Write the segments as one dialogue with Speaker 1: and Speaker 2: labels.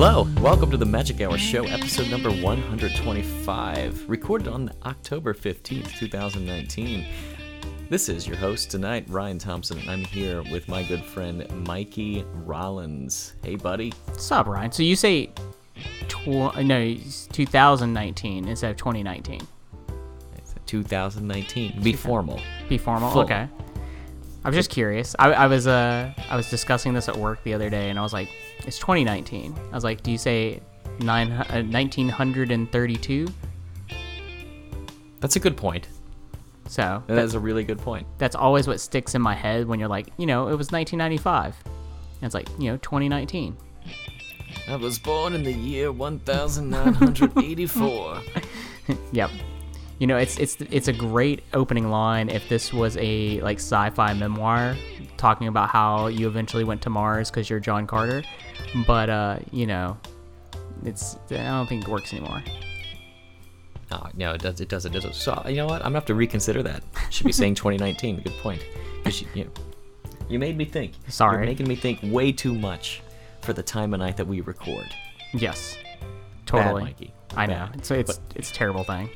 Speaker 1: Hello, welcome to the Magic Hour Show, episode number 125, recorded on October 15th, 2019. This is your host tonight, Ryan Thompson. I'm here with my good friend Mikey Rollins. Hey, buddy.
Speaker 2: What's up, Ryan? So you say tw- no, 2019 instead of 2019.
Speaker 1: 2019. Be formal.
Speaker 2: Be formal.
Speaker 1: Full.
Speaker 2: Okay. I was just curious. I, I was uh I was discussing this at work the other day, and I was like, it's 2019. I was like, do you say nine uh, 1932?
Speaker 1: That's a good point.
Speaker 2: So
Speaker 1: That is a really good point.
Speaker 2: that's always what sticks in my head when you're like, you know, it was 1995. And it's like, you know, 2019.
Speaker 1: I was born in the year 1984.
Speaker 2: Yep. You know, it's it's it's a great opening line if this was a like sci-fi memoir talking about how you eventually went to Mars because you're John Carter, but uh, you know, it's I don't think it works anymore.
Speaker 1: Oh, no, it does. It does. It does. So you know what? I'm gonna have to reconsider that. Should be saying 2019. Good point. 'Cause You, you, you made me think.
Speaker 2: Sorry.
Speaker 1: You're making me think way too much for the time of night that we record.
Speaker 2: Yes, totally. Bad.
Speaker 1: Mikey.
Speaker 2: I know.
Speaker 1: Bad.
Speaker 2: It's it's it's a terrible thing.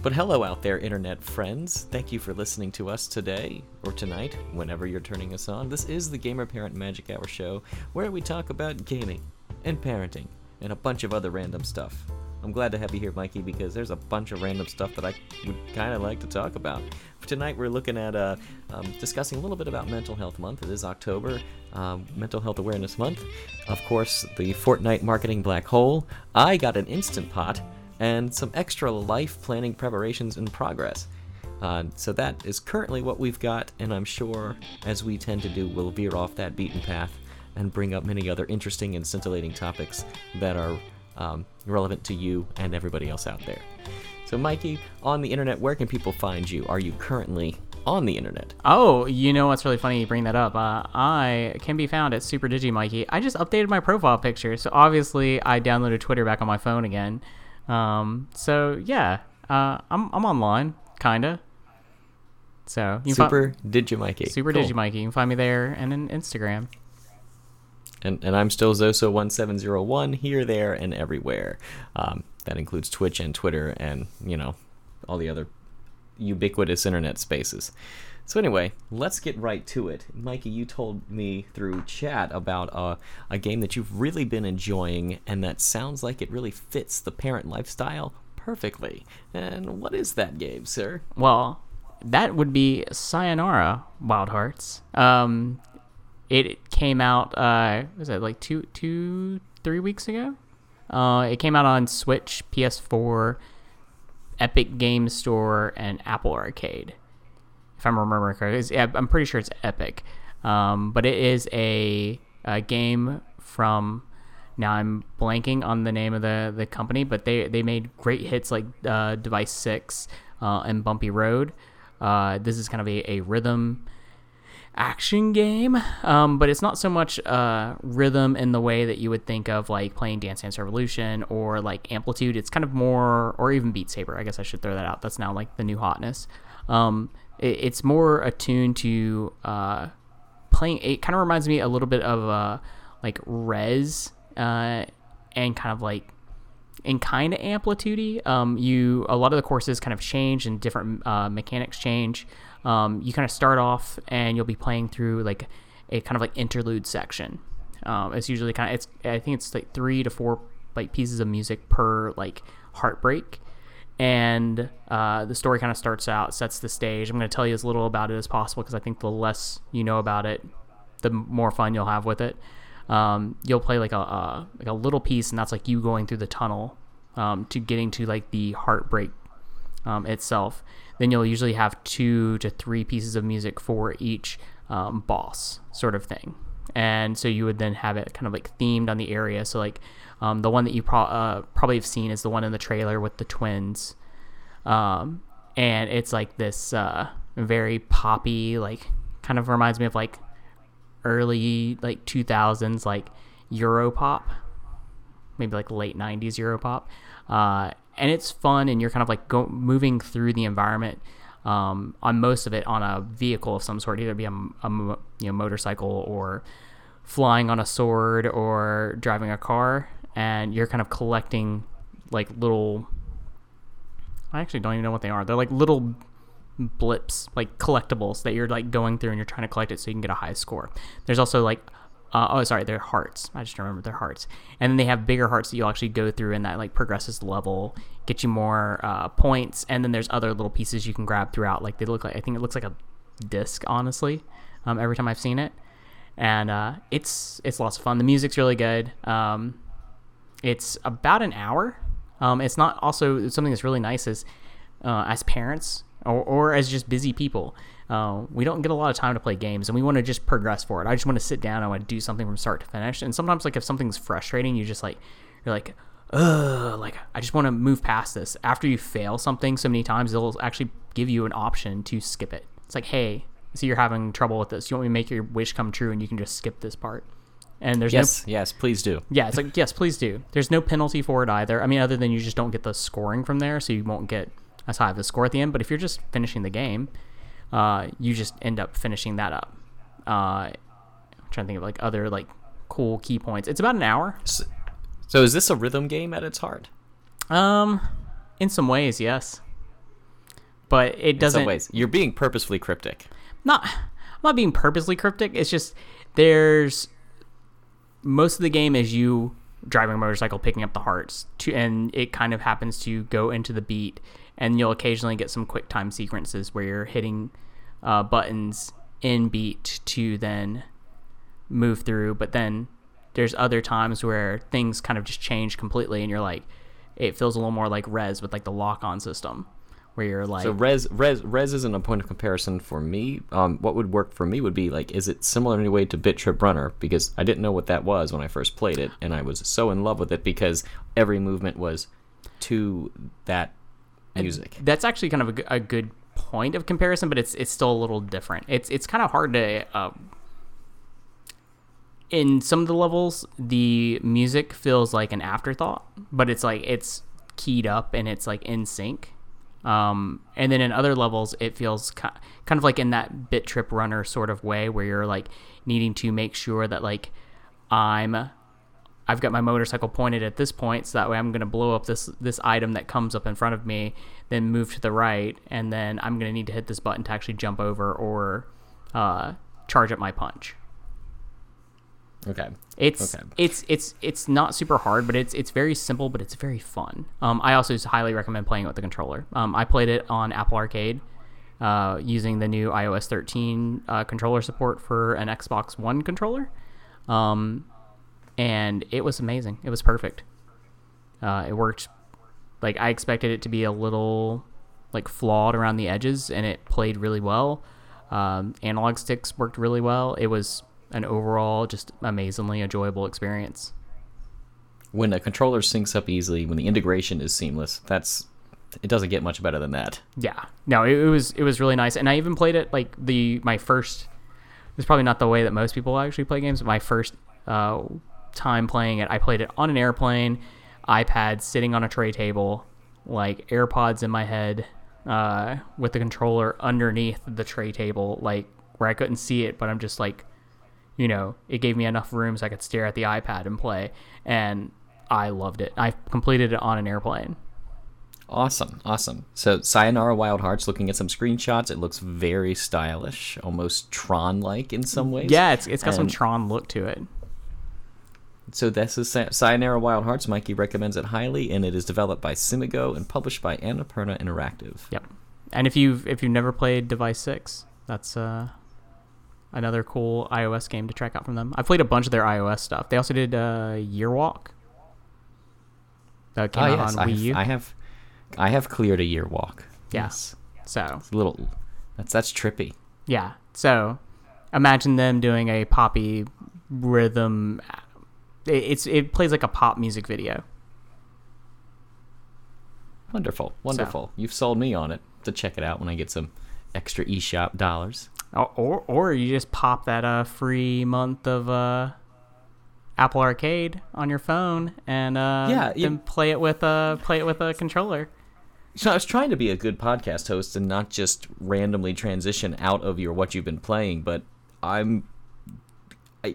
Speaker 1: But hello out there, internet friends. Thank you for listening to us today or tonight, whenever you're turning us on. This is the Gamer Parent Magic Hour show where we talk about gaming and parenting and a bunch of other random stuff. I'm glad to have you here, Mikey, because there's a bunch of random stuff that I would kind of like to talk about. Tonight, we're looking at uh, um, discussing a little bit about Mental Health Month. It is October, um, Mental Health Awareness Month. Of course, the Fortnite marketing black hole. I got an instant pot and some extra life planning preparations in progress. Uh, so that is currently what we've got, and I'm sure, as we tend to do, we'll veer off that beaten path and bring up many other interesting and scintillating topics that are um, relevant to you and everybody else out there. So, Mikey, on the internet, where can people find you? Are you currently on the internet?
Speaker 2: Oh, you know what's really funny? You bring that up. Uh, I can be found at Super Digi Mikey. I just updated my profile picture, so obviously I downloaded Twitter back on my phone again. Um, so yeah, uh, I'm I'm online, kinda. So you can fi-
Speaker 1: Super Digimikey.
Speaker 2: Super
Speaker 1: Cool.
Speaker 2: Digi Mikey. You can find me there and in Instagram.
Speaker 1: And, and I'm still Zoso1701 here, there, and everywhere. Um, that includes Twitch and Twitter and, you know, all the other ubiquitous internet spaces. So, anyway, let's get right to it. Mikey, you told me through chat about uh, a game that you've really been enjoying and that sounds like it really fits the parent lifestyle perfectly. And what is that game, sir?
Speaker 2: Well, that would be Sayonara Wild Hearts. Um, it came out. Uh, was it like two, two, three weeks ago? Uh, it came out on Switch, PS4, Epic Game Store, and Apple Arcade. If I'm remembering correctly, I'm pretty sure it's Epic. Um, but it is a, a game from. Now I'm blanking on the name of the, the company, but they, they made great hits like uh, Device Six uh, and Bumpy Road. Uh, this is kind of a, a rhythm action game, um, but it's not so much uh, rhythm in the way that you would think of like playing Dance Dance Revolution or like Amplitude. It's kind of more, or even Beat Saber. I guess I should throw that out. That's now like the new hotness. Um, it, it's more attuned to uh, playing. It kind of reminds me a little bit of uh, like Rez uh, and kind of like and kind of amplitude um you a lot of the courses kind of change and different uh, mechanics change. Um you kind of start off and you'll be playing through like a kind of like interlude section. Um it's usually kind of it's i think it's like three to four like pieces of music per like heartbreak and uh, the story kind of starts out sets the stage i'm going to tell you as little about it as possible because i think the less you know about it the more fun you'll have with it um, you'll play like a uh, like a little piece, and that's like you going through the tunnel um, to getting to like the heartbreak um, itself. Then you'll usually have two to three pieces of music for each um, boss, sort of thing. And so you would then have it kind of like themed on the area. So like um, the one that you pro- uh, probably have seen is the one in the trailer with the twins, um, and it's like this uh, very poppy, like kind of reminds me of like early like 2000s like Europop, maybe like late 90s Europop. Uh, and it's fun, and you're kind of like go, moving through the environment um, on most of it on a vehicle of some sort, either be a, a you know motorcycle or flying on a sword or driving a car. and you're kind of collecting like little. I actually don't even know what they are. They're like little blips, like collectibles that you're like going through and you're trying to collect it so you can get a high score. There's also like uh, oh, sorry, they're hearts. I just remember they're hearts. And then they have bigger hearts that you'll actually go through, and that like progresses the level, get you more uh, points. And then there's other little pieces you can grab throughout. Like they look like I think it looks like a disc, honestly. Um, every time I've seen it, and uh, it's it's lots of fun. The music's really good. Um, it's about an hour. Um, it's not also something that's really nice is uh, as parents or, or as just busy people uh, we don't get a lot of time to play games and we want to just progress forward. I just want to sit down and I want to do something from start to finish. And sometimes, like, if something's frustrating, you just like, you're like, ugh, like, I just want to move past this. After you fail something so many times, it'll actually give you an option to skip it. It's like, hey, see, you're having trouble with this. You want me to make your wish come true and you can just skip this part. And there's
Speaker 1: yes,
Speaker 2: no,
Speaker 1: yes, please do.
Speaker 2: yeah, it's like yes, please do. There's no penalty for it either. I mean, other than you just don't get the scoring from there, so you won't get as high of a score at the end. But if you're just finishing the game, uh, you just end up finishing that up. Uh, I'm trying to think of like other like cool key points. It's about an hour.
Speaker 1: So, so is this a rhythm game at its heart?
Speaker 2: Um, in some ways, yes. But it doesn't.
Speaker 1: In some ways, you're being purposefully cryptic.
Speaker 2: Not, I'm not being purposely cryptic. It's just there's most of the game is you driving a motorcycle, picking up the hearts, to, and it kind of happens to go into the beat and you'll occasionally get some quick time sequences where you're hitting uh, buttons in beat to then move through. But then there's other times where things kind of just change completely, and you're like, it feels a little more like Rez with like the lock on system. Where you're like,
Speaker 1: so Rez, Rez, Rez isn't a point of comparison for me. Um, what would work for me would be like, is it similar in any way to Bit Trip Runner? Because I didn't know what that was when I first played it, and I was so in love with it because every movement was to that music.
Speaker 2: That's actually kind of a, a, good point of comparison, but it's it's still a little different. It's it's kind of hard to. Uh, in some of the levels, the music feels like an afterthought, but it's like it's keyed up and it's like in sync. Um, and then in other levels, it feels kind of like in that bit trip runner sort of way where you're like needing to make sure that like I'm I've got my motorcycle pointed at this point, so that way I'm going to blow up this this item that comes up in front of me, then move to the right, and then I'm going to need to hit this button to actually jump over or uh, charge up my punch.
Speaker 1: Okay.
Speaker 2: It's okay. it's it's it's not super hard, but it's it's very simple, but it's very fun. Um, I also highly recommend playing it with the controller. Um, I played it on Apple Arcade uh, using the new iOS 13 uh, controller support for an Xbox One controller. Um, and it was amazing. It was perfect. Uh, it worked like I expected it to be a little like flawed around the edges, and it played really well. Um, analog sticks worked really well. It was an overall just amazingly enjoyable experience.
Speaker 1: When a controller syncs up easily, when the integration is seamless, that's it doesn't get much better than that.
Speaker 2: Yeah, no, it, it was it was really nice, and I even played it like the my first. It's probably not the way that most people actually play games. But my first uh, time playing it. I played it on an airplane, iPad sitting on a tray table, like AirPods in my head, uh, with the controller underneath the tray table, like where I couldn't see it, but I'm just like, you know, it gave me enough room so I could stare at the iPad and play. And I loved it. I completed it on an airplane.
Speaker 1: Awesome, awesome. So Sayonara Wild Hearts, looking at some screenshots, it looks very stylish, almost Tron-like in some ways.
Speaker 2: Yeah, it's it's got and some Tron look to it.
Speaker 1: So this is Sayonara Wild Hearts. Mikey recommends it highly, and it is developed by Simogo and published by Annapurna Interactive.
Speaker 2: Yep. And if you've if you've never played Device Six, that's uh, another cool iOS game to check out from them. I've played a bunch of their iOS stuff. They also did uh, Year Walk.
Speaker 1: That came oh, out yes. on Wii U. I have, I have cleared a Year Walk.
Speaker 2: Yeah. Yes. So
Speaker 1: it's a little. That's that's trippy.
Speaker 2: Yeah. So imagine them doing a poppy rhythm it's it plays like a pop music video.
Speaker 1: Wonderful, wonderful. So. You've sold me on it to check it out when I get some extra eShop dollars.
Speaker 2: Or, or, or you just pop that uh, free month of uh, Apple Arcade on your phone and uh, yeah, then play it with a play it with a controller.
Speaker 1: So I was trying to be a good podcast host and not just randomly transition out of your what you've been playing, but I'm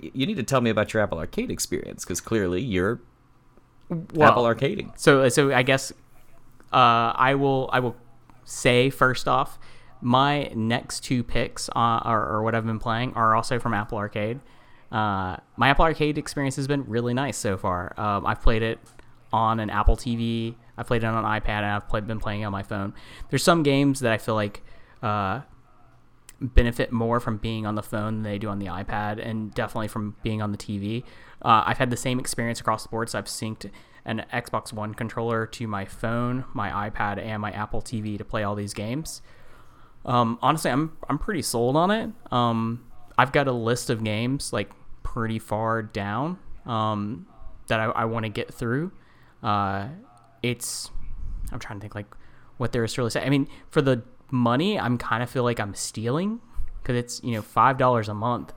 Speaker 1: you need to tell me about your Apple Arcade experience because clearly you're
Speaker 2: Well,
Speaker 1: Apple Arcading.
Speaker 2: So so I guess uh, I will I will say first off, my next two picks uh, or, or what I've been playing are also from Apple Arcade. Uh, my Apple Arcade experience has been really nice so far. Um, I've played it on an Apple TV. I've played it on an iPad, and I've played, been playing it on my phone. There's some games that I feel like uh, benefit more from being on the phone than they do on the iPad, and definitely from being on the TV. Uh, I've had the same experience across the board. So I've synced an Xbox One controller to my phone, my iPad, and my Apple TV to play all these games. Um, honestly, I'm I'm pretty sold on it. Um, I've got a list of games like pretty far down um, that I, I want to get through. Uh, it's I'm trying to think like what there is to really say. I mean, for the money, I'm kind of feel like I'm stealing because it's you know five dollars a month,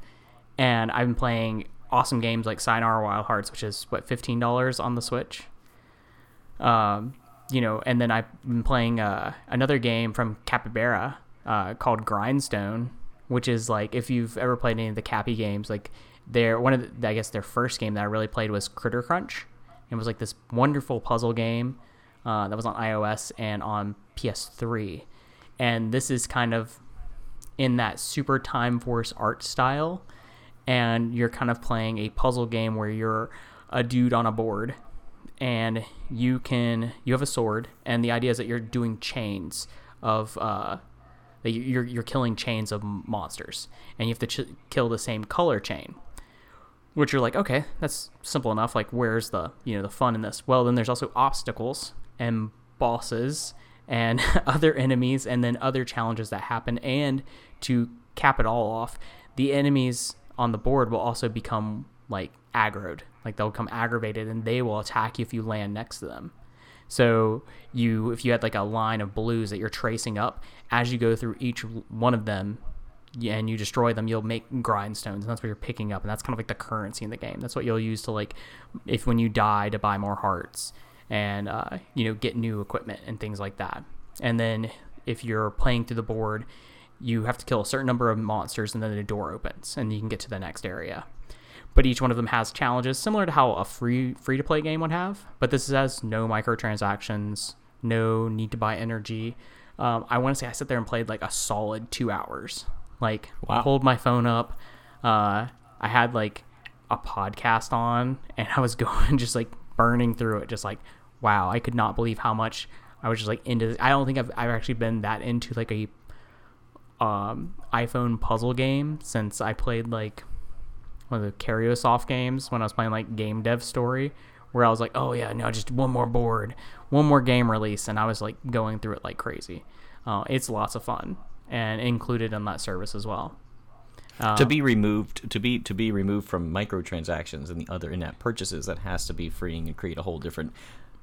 Speaker 2: and I've been playing awesome games like Sayonara Wild Hearts, which is what fifteen dollars on the Switch. Um, you know, and then I've been playing uh, another game from Capybara uh, called Grindstone, which is like if you've ever played any of the Cappy games, like their one of the, I guess their first game that I really played was Critter Crunch. And it was like this wonderful puzzle game uh, that was on iOS and on PS3, and this is kind of in that Super Time Force art style, and you're kind of playing a puzzle game where you're a dude on a board. And you can you have a sword. And the idea is that you're doing chains of uh that you- you're you're killing chains of monsters. And you have to ch- kill the same color chain. Which you're like okay that's simple enough. Like where's the you know the fun in this? Well then there's also obstacles and bosses and other enemies and then other challenges that happen. And to cap it all off the enemies on the board will also become like aggroed. Like they'll come aggravated and they will attack you if you land next to them. So you, if you had like a line of blues that you're tracing up, as you go through each one of them, and you destroy them, you'll make grindstones, and that's what you're picking up, and that's kind of like the currency in the game. That's what you'll use to like, if when you die, to buy more hearts, and uh, you know get new equipment and things like that. And then if you're playing through the board, you have to kill a certain number of monsters, and then the door opens, and you can get to the next area but each one of them has challenges similar to how a free free to play game would have. But this has no microtransactions, no need to buy energy. Um, I want to say I sat there and played like a solid two hours. Like
Speaker 1: Wow.
Speaker 2: pulled my phone up. Uh, I had like a podcast on, and I was going just like burning through it. Just like wow, I could not believe how much I was just like into. This. I don't think I've I've actually been that into like a um, iPhone puzzle game since I played like one of the Kairosoft games when I was playing like Game Dev Story, where I was like, oh yeah, no, just one more board, one more game release, and I was like going through it like crazy. Uh, it's lots of fun and included in that service as well. Uh,
Speaker 1: to be removed to be to be removed from microtransactions and the other in-app purchases that has to be freeing and create a whole different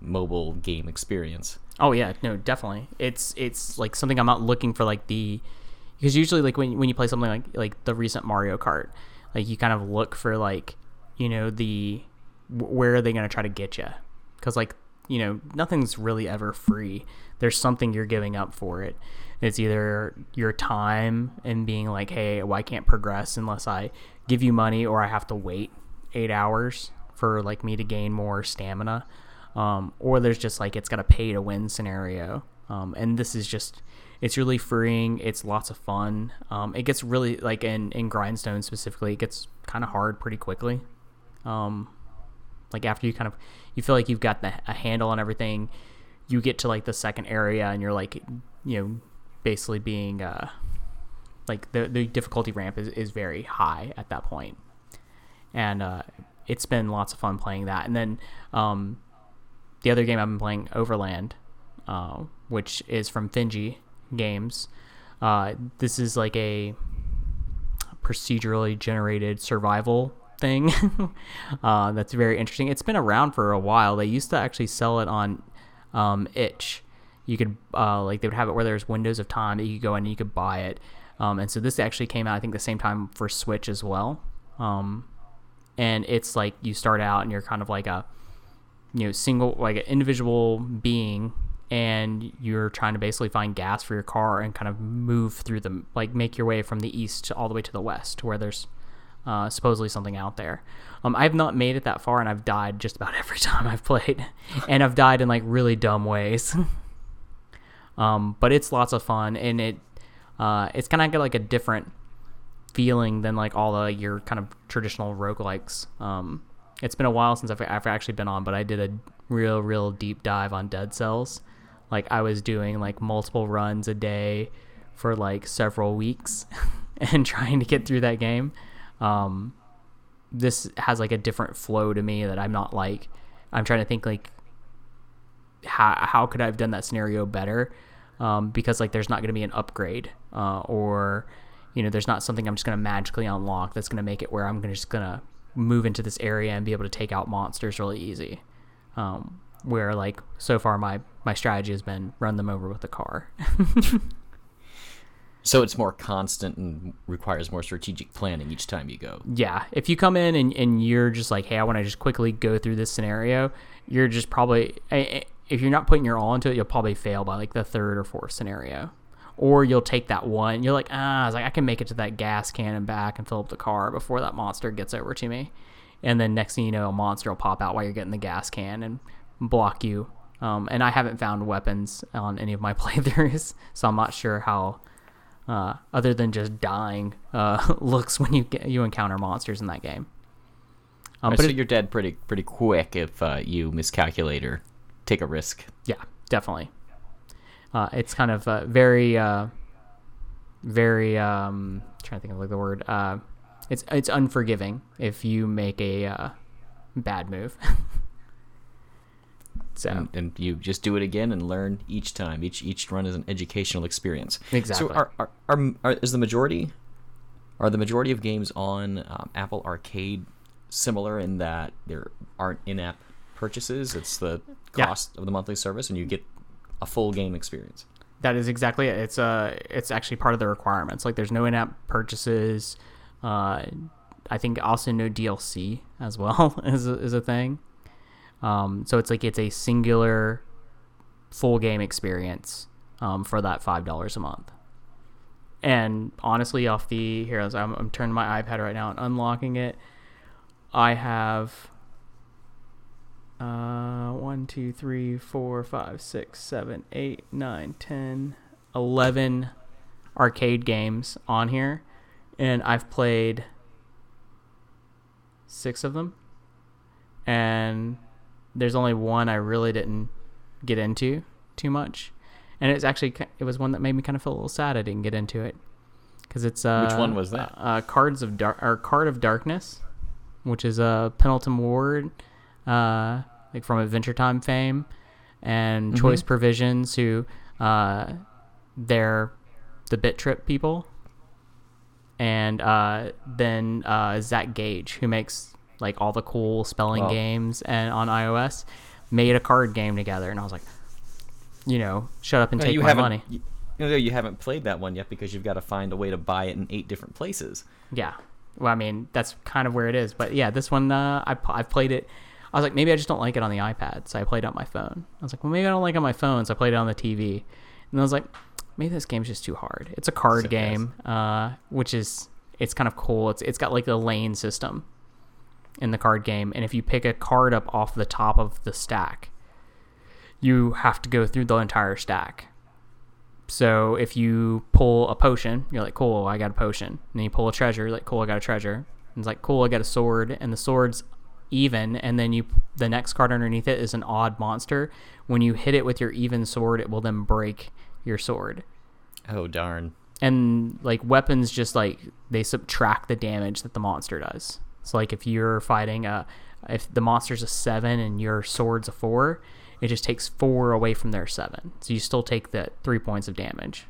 Speaker 1: mobile game experience
Speaker 2: Oh yeah, no, definitely. It's it's like something I'm not looking for like the because usually like when when you play something like like the recent Mario Kart, like you kind of look for like you know the where are they going to try to get you? Because like you know nothing's really ever free. There's something you're giving up for it. It's either your time and being like, hey, well, can't progress unless I give you money, or I have to wait eight hours for like me to gain more stamina um, or there's just like it's got a pay to win scenario. Um, and this is just it's really freeing. It's lots of fun. Um, it gets really like in in grindstone specifically, it gets kind of hard pretty quickly. Um, like after you kind of you feel like you've got the, a handle on everything, you get to like the second area and you're like you know basically being uh like the the difficulty ramp is, is very high at that point and uh, it's been lots of fun playing that and then um, the other game I've been playing, Overland, uh, which is from Finji Games. Uh, this is like a procedurally generated survival thing uh, that's very interesting. It's been around for a while. They used to actually sell it on um, Itch. You could uh, like they would have it where there's windows of time that you could go in and you could buy it. Um, and so this actually came out I think the same time for Switch as well. Um, and it's like you start out and you're kind of like a you know single like an individual being and you're trying to basically find gas for your car and kind of move through them like make your way from the east all the way to the west where there's uh, supposedly something out there. Um, I've not made it that far, and I've died just about every time I've played, and I've died in like really dumb ways. um, but it's lots of fun, and it uh, it's kind of like a different feeling than like all the your kind of traditional roguelikes. Um, it's been a while since I've, I've actually been on, but I did a real, real deep dive on Dead Cells. Like I was doing like multiple runs a day for like several weeks and trying to get through that game. Um, this has like a different flow to me that I'm not like. I'm trying to think like how how could I have done that scenario better? Um, because like there's not going to be an upgrade uh, or you know there's not something I'm just going to magically unlock that's going to make it where I'm gonna, just going to move into this area and be able to take out monsters really easy. Um, where like so far my my strategy has been run them over with the car.
Speaker 1: so it's more constant and requires more strategic planning each time you go.
Speaker 2: Yeah, if you come in and, and you're just like, hey, I want to just quickly go through this scenario, you're just probably if you're not putting your all into it, you'll probably fail by like the third or fourth scenario. Or you'll take that one. You're like, ah, I was like, I can make it to that gas can and back and fill up the car before that monster gets over to me. And then next thing you know, a monster will pop out while you're getting the gas can and block you. Um, and I haven't found weapons on any of my playthroughs, so I'm not sure how, uh, other than just dying, uh, looks when you get, you encounter monsters in that game.
Speaker 1: Um, but so it, you're dead pretty pretty quick if uh, you miscalculate or take a risk.
Speaker 2: Yeah, definitely. Uh, it's kind of uh, very, uh, very. Um, trying to think of like the word. Uh, it's it's unforgiving if you make a uh, bad move.
Speaker 1: so and, and, you just do it again and learn each time. Each each run is an educational experience.
Speaker 2: Exactly.
Speaker 1: So are, are, are, are is the majority are the majority of games on um, Apple Arcade similar in that there aren't in-app purchases? It's the cost yeah. of the monthly service, and you get a full game experience.
Speaker 2: That is exactly it. It's uh, it's actually part of the requirements. Like, there's no in-app purchases. Uh, I think also no DLC as well is a, is a thing. Um, so it's like it's a singular full game experience um, for that five dollars a month. And honestly, off the here, I'm, I'm turning my iPad right now and unlocking it. I have uh, 1, 2, 3, 4, 5, 6, 7, 8, 9, 10, 11 arcade games on here. And I've played six of them. And there's only one I really didn't get into too much. And it's actually, it was one that made me kind of feel a little sad I didn't get into it. Because it's uh,
Speaker 1: which one was that?
Speaker 2: Uh, Cards of Dark or Card of Darkness, which is a Pendleton Ward uh, like from Adventure Time fame, and mm-hmm. Choice Provisions, who uh, they're the Bit Trip people, and uh, then uh, Zach Gage, who makes like all the cool spelling wow. games and on iOS, made a card game together, and I was like, you know, shut up and no, take my money.
Speaker 1: You, you know, you haven't played that one yet because you've got to find a way to buy it in eight different places.
Speaker 2: Yeah. Well, I mean, that's kind of where it is. But yeah, this one, uh, I, I've played it I was like, maybe I just don't like it on the iPad, so I played it on my phone. I was like, well, maybe I don't like it on my phone, so I played it on the TV. And I was like, maybe this game's just too hard. It's a card so game, uh, which is it's kind of cool. It's it's got like the lane system in the card game, and if you pick a card up off the top of the stack, you have to go through the entire stack. So if you pull a potion, you're like, cool, I got a potion. And then you pull a treasure, you're like, cool, I got a treasure. And it's like, cool, I got a sword, and the sword's even and then you the next card underneath it is an odd monster. When you hit it with your even sword it will then break your sword.
Speaker 1: Oh darn.
Speaker 2: And like weapons just like they subtract the damage that the monster does. So like if you're fighting a if the monster's a seven and your sword's a four it just takes four away from their seven. So you still take the three points of damage.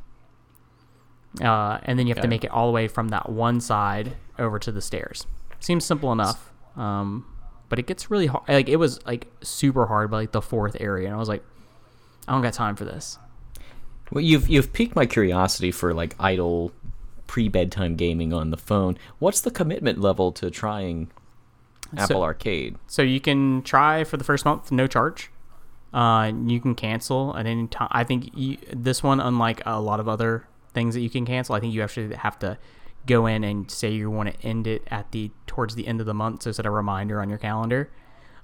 Speaker 2: Uh, and then you have okay. to make it all the way from that one side over to the stairs. Seems simple enough. Um, but it gets really hard. Like it was like super hard by like the fourth area, and I was like, I don't got time for this.
Speaker 1: Well, you've you've piqued my curiosity for like idle pre bedtime gaming on the phone. What's the commitment level to trying Apple
Speaker 2: so,
Speaker 1: Arcade?
Speaker 2: So you can try for the first month, no charge. Uh, you can cancel at any time. I think you, this one, unlike a lot of other things that you can cancel, I think you actually have to go in and say you want to end it at the towards the end of the month, so set a reminder on your calendar,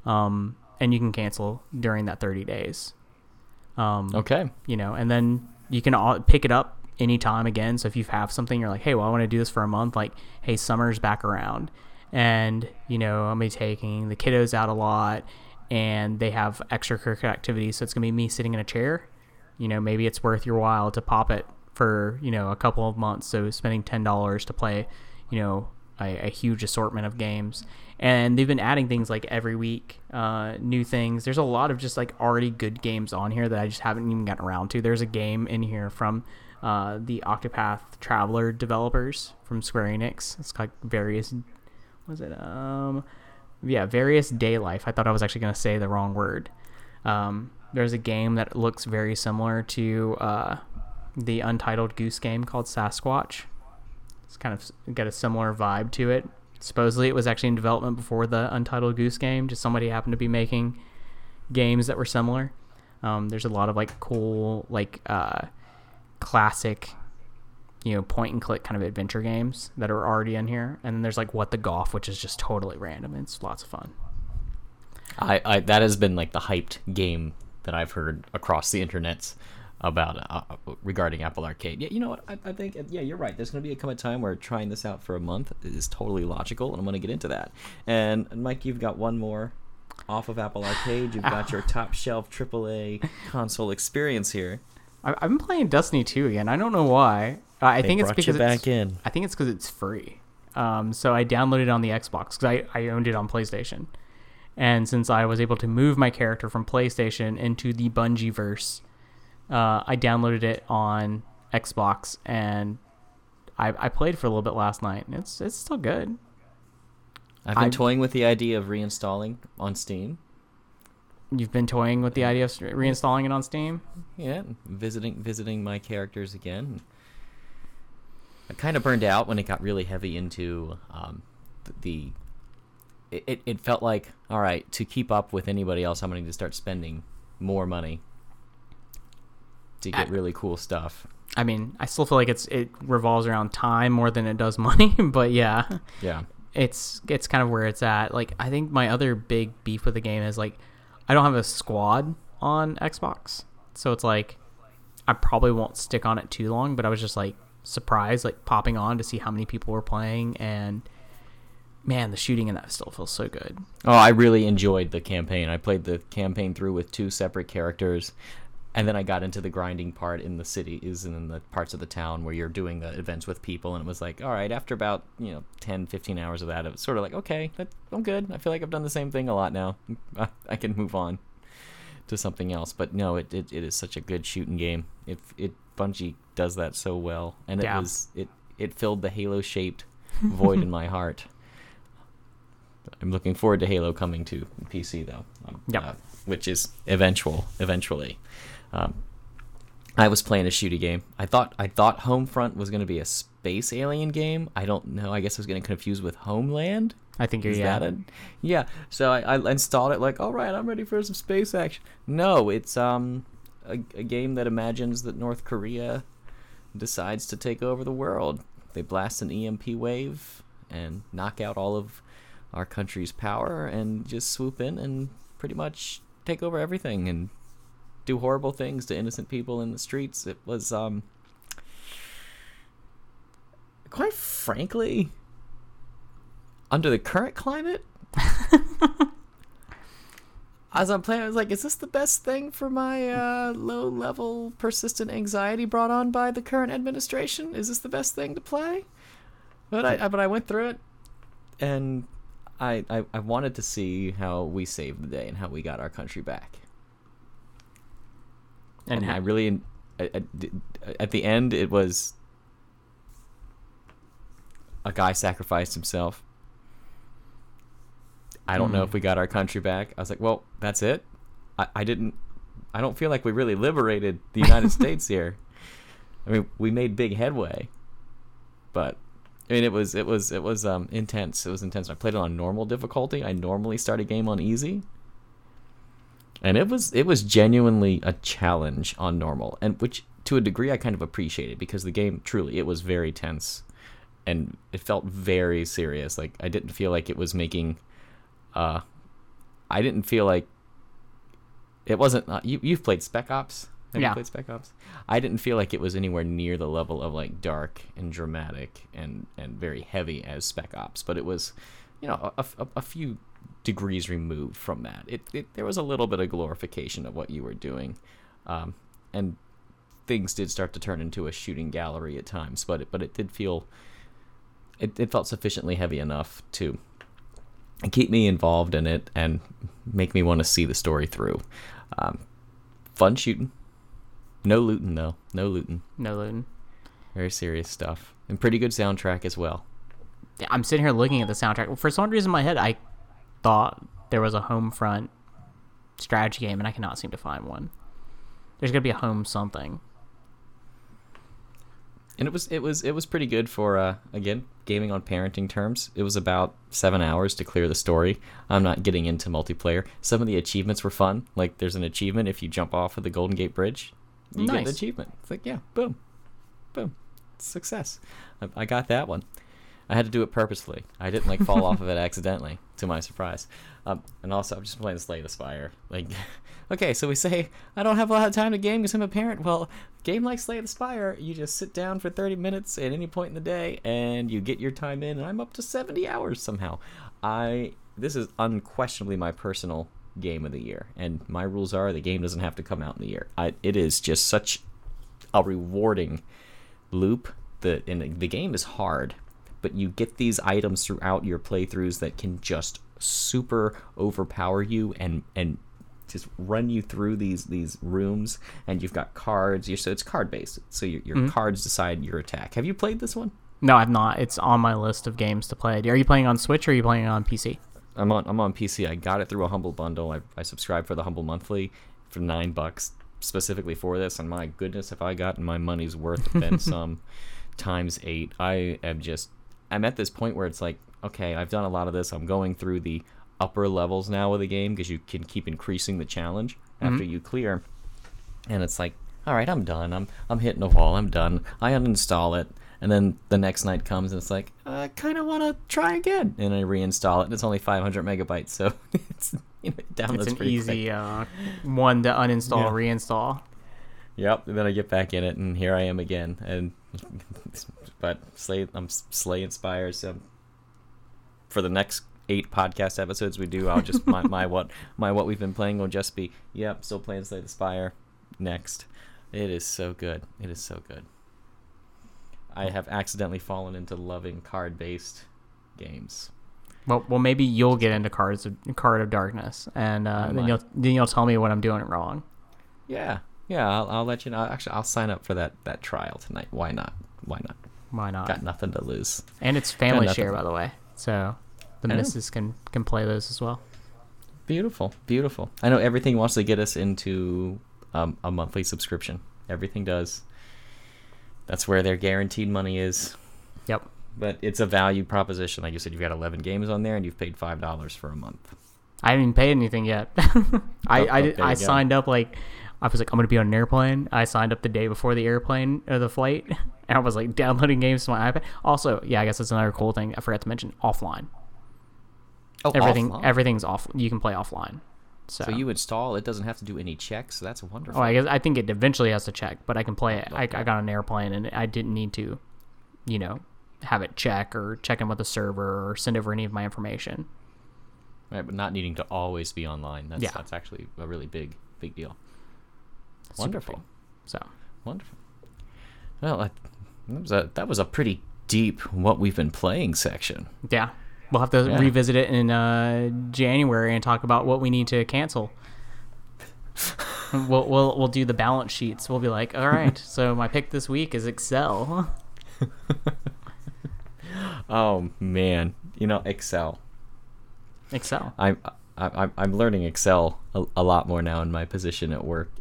Speaker 2: um, and you can cancel during that 30 days. Um,
Speaker 1: Okay.
Speaker 2: you know, and then you can all pick it up anytime again. So if you have something, you're like, hey, well, I want to do this for a month. Like, hey, summer's back around, and you know, I'm gonna be taking the kiddos out a lot, and they have extracurricular activities. So it's gonna be me sitting in a chair. You know, maybe it's worth your while to pop it for you know a couple of months. So spending ten dollars to play, you know, a, a huge assortment of games. And they've been adding things like every week, uh, new things. There's a lot of just like already good games on here that I just haven't even gotten around to. There's a game in here from uh, the Octopath Traveler developers from Square Enix. It's like various, was it? Um, yeah, Various Daylife. I thought I was actually going to say the wrong word. Um, there's a game that looks very similar to uh, the Untitled Goose game called Sasquatch. It's kind of got a similar vibe to it. Supposedly, it was actually in development before the Untitled Goose game. Just somebody happened to be making games that were similar. Um, there's a lot of like cool, like uh, classic, you know, point and click kind of adventure games that are already in here. And then there's like What the Golf, which is just totally random. It's lots of fun.
Speaker 1: I, I that has been like the hyped game that I've heard across the internets about uh, regarding Apple Arcade. Yeah, you know what? I, I think yeah, you're right. There's going to be a come a time where trying this out for a month is totally logical, and I'm going to get into that. And Mike, you've got one more off of Apple Arcade. You've got your top shelf AAA console experience here.
Speaker 2: I- I've been playing Destiny 2 again. I don't know why. Uh, I think it's because
Speaker 1: back
Speaker 2: it's,
Speaker 1: in.
Speaker 2: I think it's because it's free. Um, so I downloaded it on the Xbox because I, I owned it on PlayStation. And since I was able to move my character from PlayStation into the Bungie verse, uh, I downloaded it on Xbox and I, I played for a little bit last night. And it's it's still good.
Speaker 1: I've been
Speaker 2: I-
Speaker 1: toying with the idea of reinstalling on Steam.
Speaker 2: You've been toying with the idea of reinstalling it on Steam.
Speaker 1: Yeah, visiting visiting my characters again. I kind of burned out when it got really heavy into um, the. It, it, it felt like all right to keep up with anybody else. I'm going to start spending more money to get
Speaker 2: I-
Speaker 1: really cool stuff.
Speaker 2: I mean, I still feel like it's it revolves around time more than it does money, but yeah.
Speaker 1: Yeah,
Speaker 2: it's it's kind of where it's at. Like I think my other big beef with the game is like I don't have a squad on Xbox, so it's like I probably won't stick on it too long. But I was just like surprised, like popping on to see how many people were playing, and man, the shooting in that still feels so good.
Speaker 1: Oh, I really enjoyed the campaign. I played the campaign through with two separate characters, and then I got into the grinding part in the city, is in the parts of the town where you're doing the events with people, and it was like, all right, after about you know 10, 15 hours of that, it was sort of like, okay, that, I'm good. I feel like I've done the same thing a lot now. I, I can move on to something else. But no, it, it, it is such a good shooting game. It it Bungie does that so well, and it
Speaker 2: Yeah.
Speaker 1: was it it filled the Halo shaped void in my heart. I'm looking forward to Halo coming to PC though, um,
Speaker 2: Yep.
Speaker 1: uh, which is eventual eventually. Um, I was playing a shooty game. I thought I thought Homefront was going to be a space alien game. I don't know. I guess I was getting confused with Homeland.
Speaker 2: I think you're
Speaker 1: Is
Speaker 2: yeah.
Speaker 1: it? Yeah. So I, I installed it like, all right, I'm ready for some space action. No, it's um a, a game that imagines that North Korea decides to take over the world. They blast an EMP wave and knock out all of our country's power and just swoop in and pretty much take over everything and do horrible things to innocent people in the streets. It was um quite frankly under the current climate as I'm playing, I was like, "Is this the best thing for my uh, low-level persistent anxiety brought on by the current administration? Is this the best thing to play?" But I, I but I went through it, and I, I I wanted to see how we saved the day and how we got our country back.
Speaker 2: And
Speaker 1: I really, I- I at the end, it was a guy sacrificed himself. I don't know
Speaker 2: Hmm.
Speaker 1: if we got our country back. I was like, well, that's it. I, I didn't. I don't feel like we really liberated the United States here. I mean, we made big headway, but I mean, it was it was it was um intense. It was intense. I played it on normal difficulty. I normally start a game on easy, and it was it was genuinely a challenge on normal, and which to a degree I kind of appreciated because the game truly it was very tense, and it felt very serious. Like I didn't feel like it was making. Uh, I didn't feel like it wasn't. Uh, you you've played Spec Ops. Have
Speaker 2: Yeah.
Speaker 1: you played Spec Ops? I didn't feel like it was anywhere near the level of like dark and dramatic and and very heavy as Spec Ops, but it was, you know, a, a, a few degrees removed from that. It, it there was a little bit of glorification of what you were doing, um, and things did start to turn into a shooting gallery at times, but it, but it did feel it, it felt sufficiently heavy enough to keep me involved in it and make me want to see the story through. Um, fun shooting, no looting though, no looting.
Speaker 2: No looting.
Speaker 1: Very serious stuff and pretty good soundtrack as well.
Speaker 2: I'm sitting here looking at the soundtrack. For some reason in my head, I thought there was a home front strategy game, and I cannot seem to find one. There's gonna be a home something.
Speaker 1: and it was it was it was pretty good for uh, again gaming on parenting terms. It was about seven hours to clear the story. I'm not getting into multiplayer. Some of the achievements were fun. Like there's an achievement if you jump off of the Golden Gate Bridge, you get an achievement. It's like yeah, boom, boom, success. I, I got that one. I had to do it purposefully. I didn't like fall off of it accidentally, to my surprise. Um, and also, I'm just playing Slay the Spire. Like, okay, so we say I don't have a lot of time to game because I'm a parent. Well, game like Slay the Spire, you just sit down for 30 minutes at any point in the day, and you get your time in. And I'm up to 70 hours somehow. I this is unquestionably my personal game of the year, and my rules are the game doesn't have to come out in the year. I, it is just such a rewarding loop. The and the game is hard, but you get these items throughout your playthroughs that can just super overpower you and and just run you through these these rooms. And you've got cards. You're, so it's card based. So your, your mm-hmm. cards decide your attack. Have you played this one?
Speaker 2: No, I've not. It's on my list of games to play. Are you playing on Switch or are you playing on PC?
Speaker 1: I'm on I'm on PC. I got it through a humble bundle. I, I subscribed for the humble monthly for nine bucks specifically for this. And my goodness, if I gotten my money's worth, then some times eight. I am just I'm at this point where it's like, okay, I've done a lot of this. I'm going through the upper levels now of the game because you can keep increasing the challenge after you clear. And it's like, all right, I'm done. I'm I'm hitting a wall. I'm done. I uninstall it. And then the next night comes and it's like, I kind of want to try again. And I reinstall it. And it's only 500 megabytes, so it's you know, it downloads
Speaker 2: It's an
Speaker 1: pretty
Speaker 2: easy uh, one to uninstall,
Speaker 1: Yeah.
Speaker 2: reinstall.
Speaker 1: Yep. And then I get back in it, and here I am again. And but Slay, I'm Slay inspired. So for the next eight podcast episodes we do, I'll just my, my what my what we've been playing will just be yep, still playing Slay the Spire. Next, it is so good. It is so good. I have accidentally fallen into loving card based games.
Speaker 2: Well, well, maybe you'll get into cards of card of darkness, and uh, then you'll then you'll tell me what I'm doing wrong.
Speaker 1: Yeah, yeah. I'll, I'll let you know. Actually, I'll sign up for that that trial tonight. Why not? Why not?
Speaker 2: Why not?
Speaker 1: Got nothing to lose.
Speaker 2: And it's family share, by the way, so the missus can can play those as well.
Speaker 1: Beautiful, beautiful. I know everything wants to get us into um, a monthly subscription. Everything does. That's where their guaranteed money is.
Speaker 2: Yep.
Speaker 1: But it's a value proposition. Like you said, you've got 11 games on there and you've paid $5 for a month.
Speaker 2: I haven't even paid anything yet. I
Speaker 1: Oh,
Speaker 2: I,
Speaker 1: oh,
Speaker 2: did, I signed up like I was like I'm gonna be on an airplane. I signed up the day before the airplane or the flight, and I was like downloading games to my iPad. Also, yeah, I guess that's another cool thing I forgot to mention. Offline,
Speaker 1: Oh,
Speaker 2: everything
Speaker 1: offline.
Speaker 2: everything's off. You can play offline. So,
Speaker 1: So you install, it doesn't have to do any checks. So that's wonderful.
Speaker 2: oh, I guess I think it eventually has to check, but I can play it. I. I got an airplane and I didn't need to, you know, have it check or check in with the server or send over any of my information.
Speaker 1: Right, but not needing to always be online. That's,
Speaker 2: Yeah.
Speaker 1: that's actually a really big, big deal. Wonderful.
Speaker 2: big. So
Speaker 1: Wonderful. Well, I, that, was a, that was a pretty deep what we've been playing section.
Speaker 2: Yeah. We'll have to
Speaker 1: Yeah.
Speaker 2: revisit it in uh, January and talk about what we need to cancel. we'll, we'll we'll do the balance sheets. We'll be like, all right, so my pick this week is Excel.
Speaker 1: Oh man, you know Excel.
Speaker 2: Excel.
Speaker 1: I'm I'm I'm learning Excel a, a lot more now in my position at work,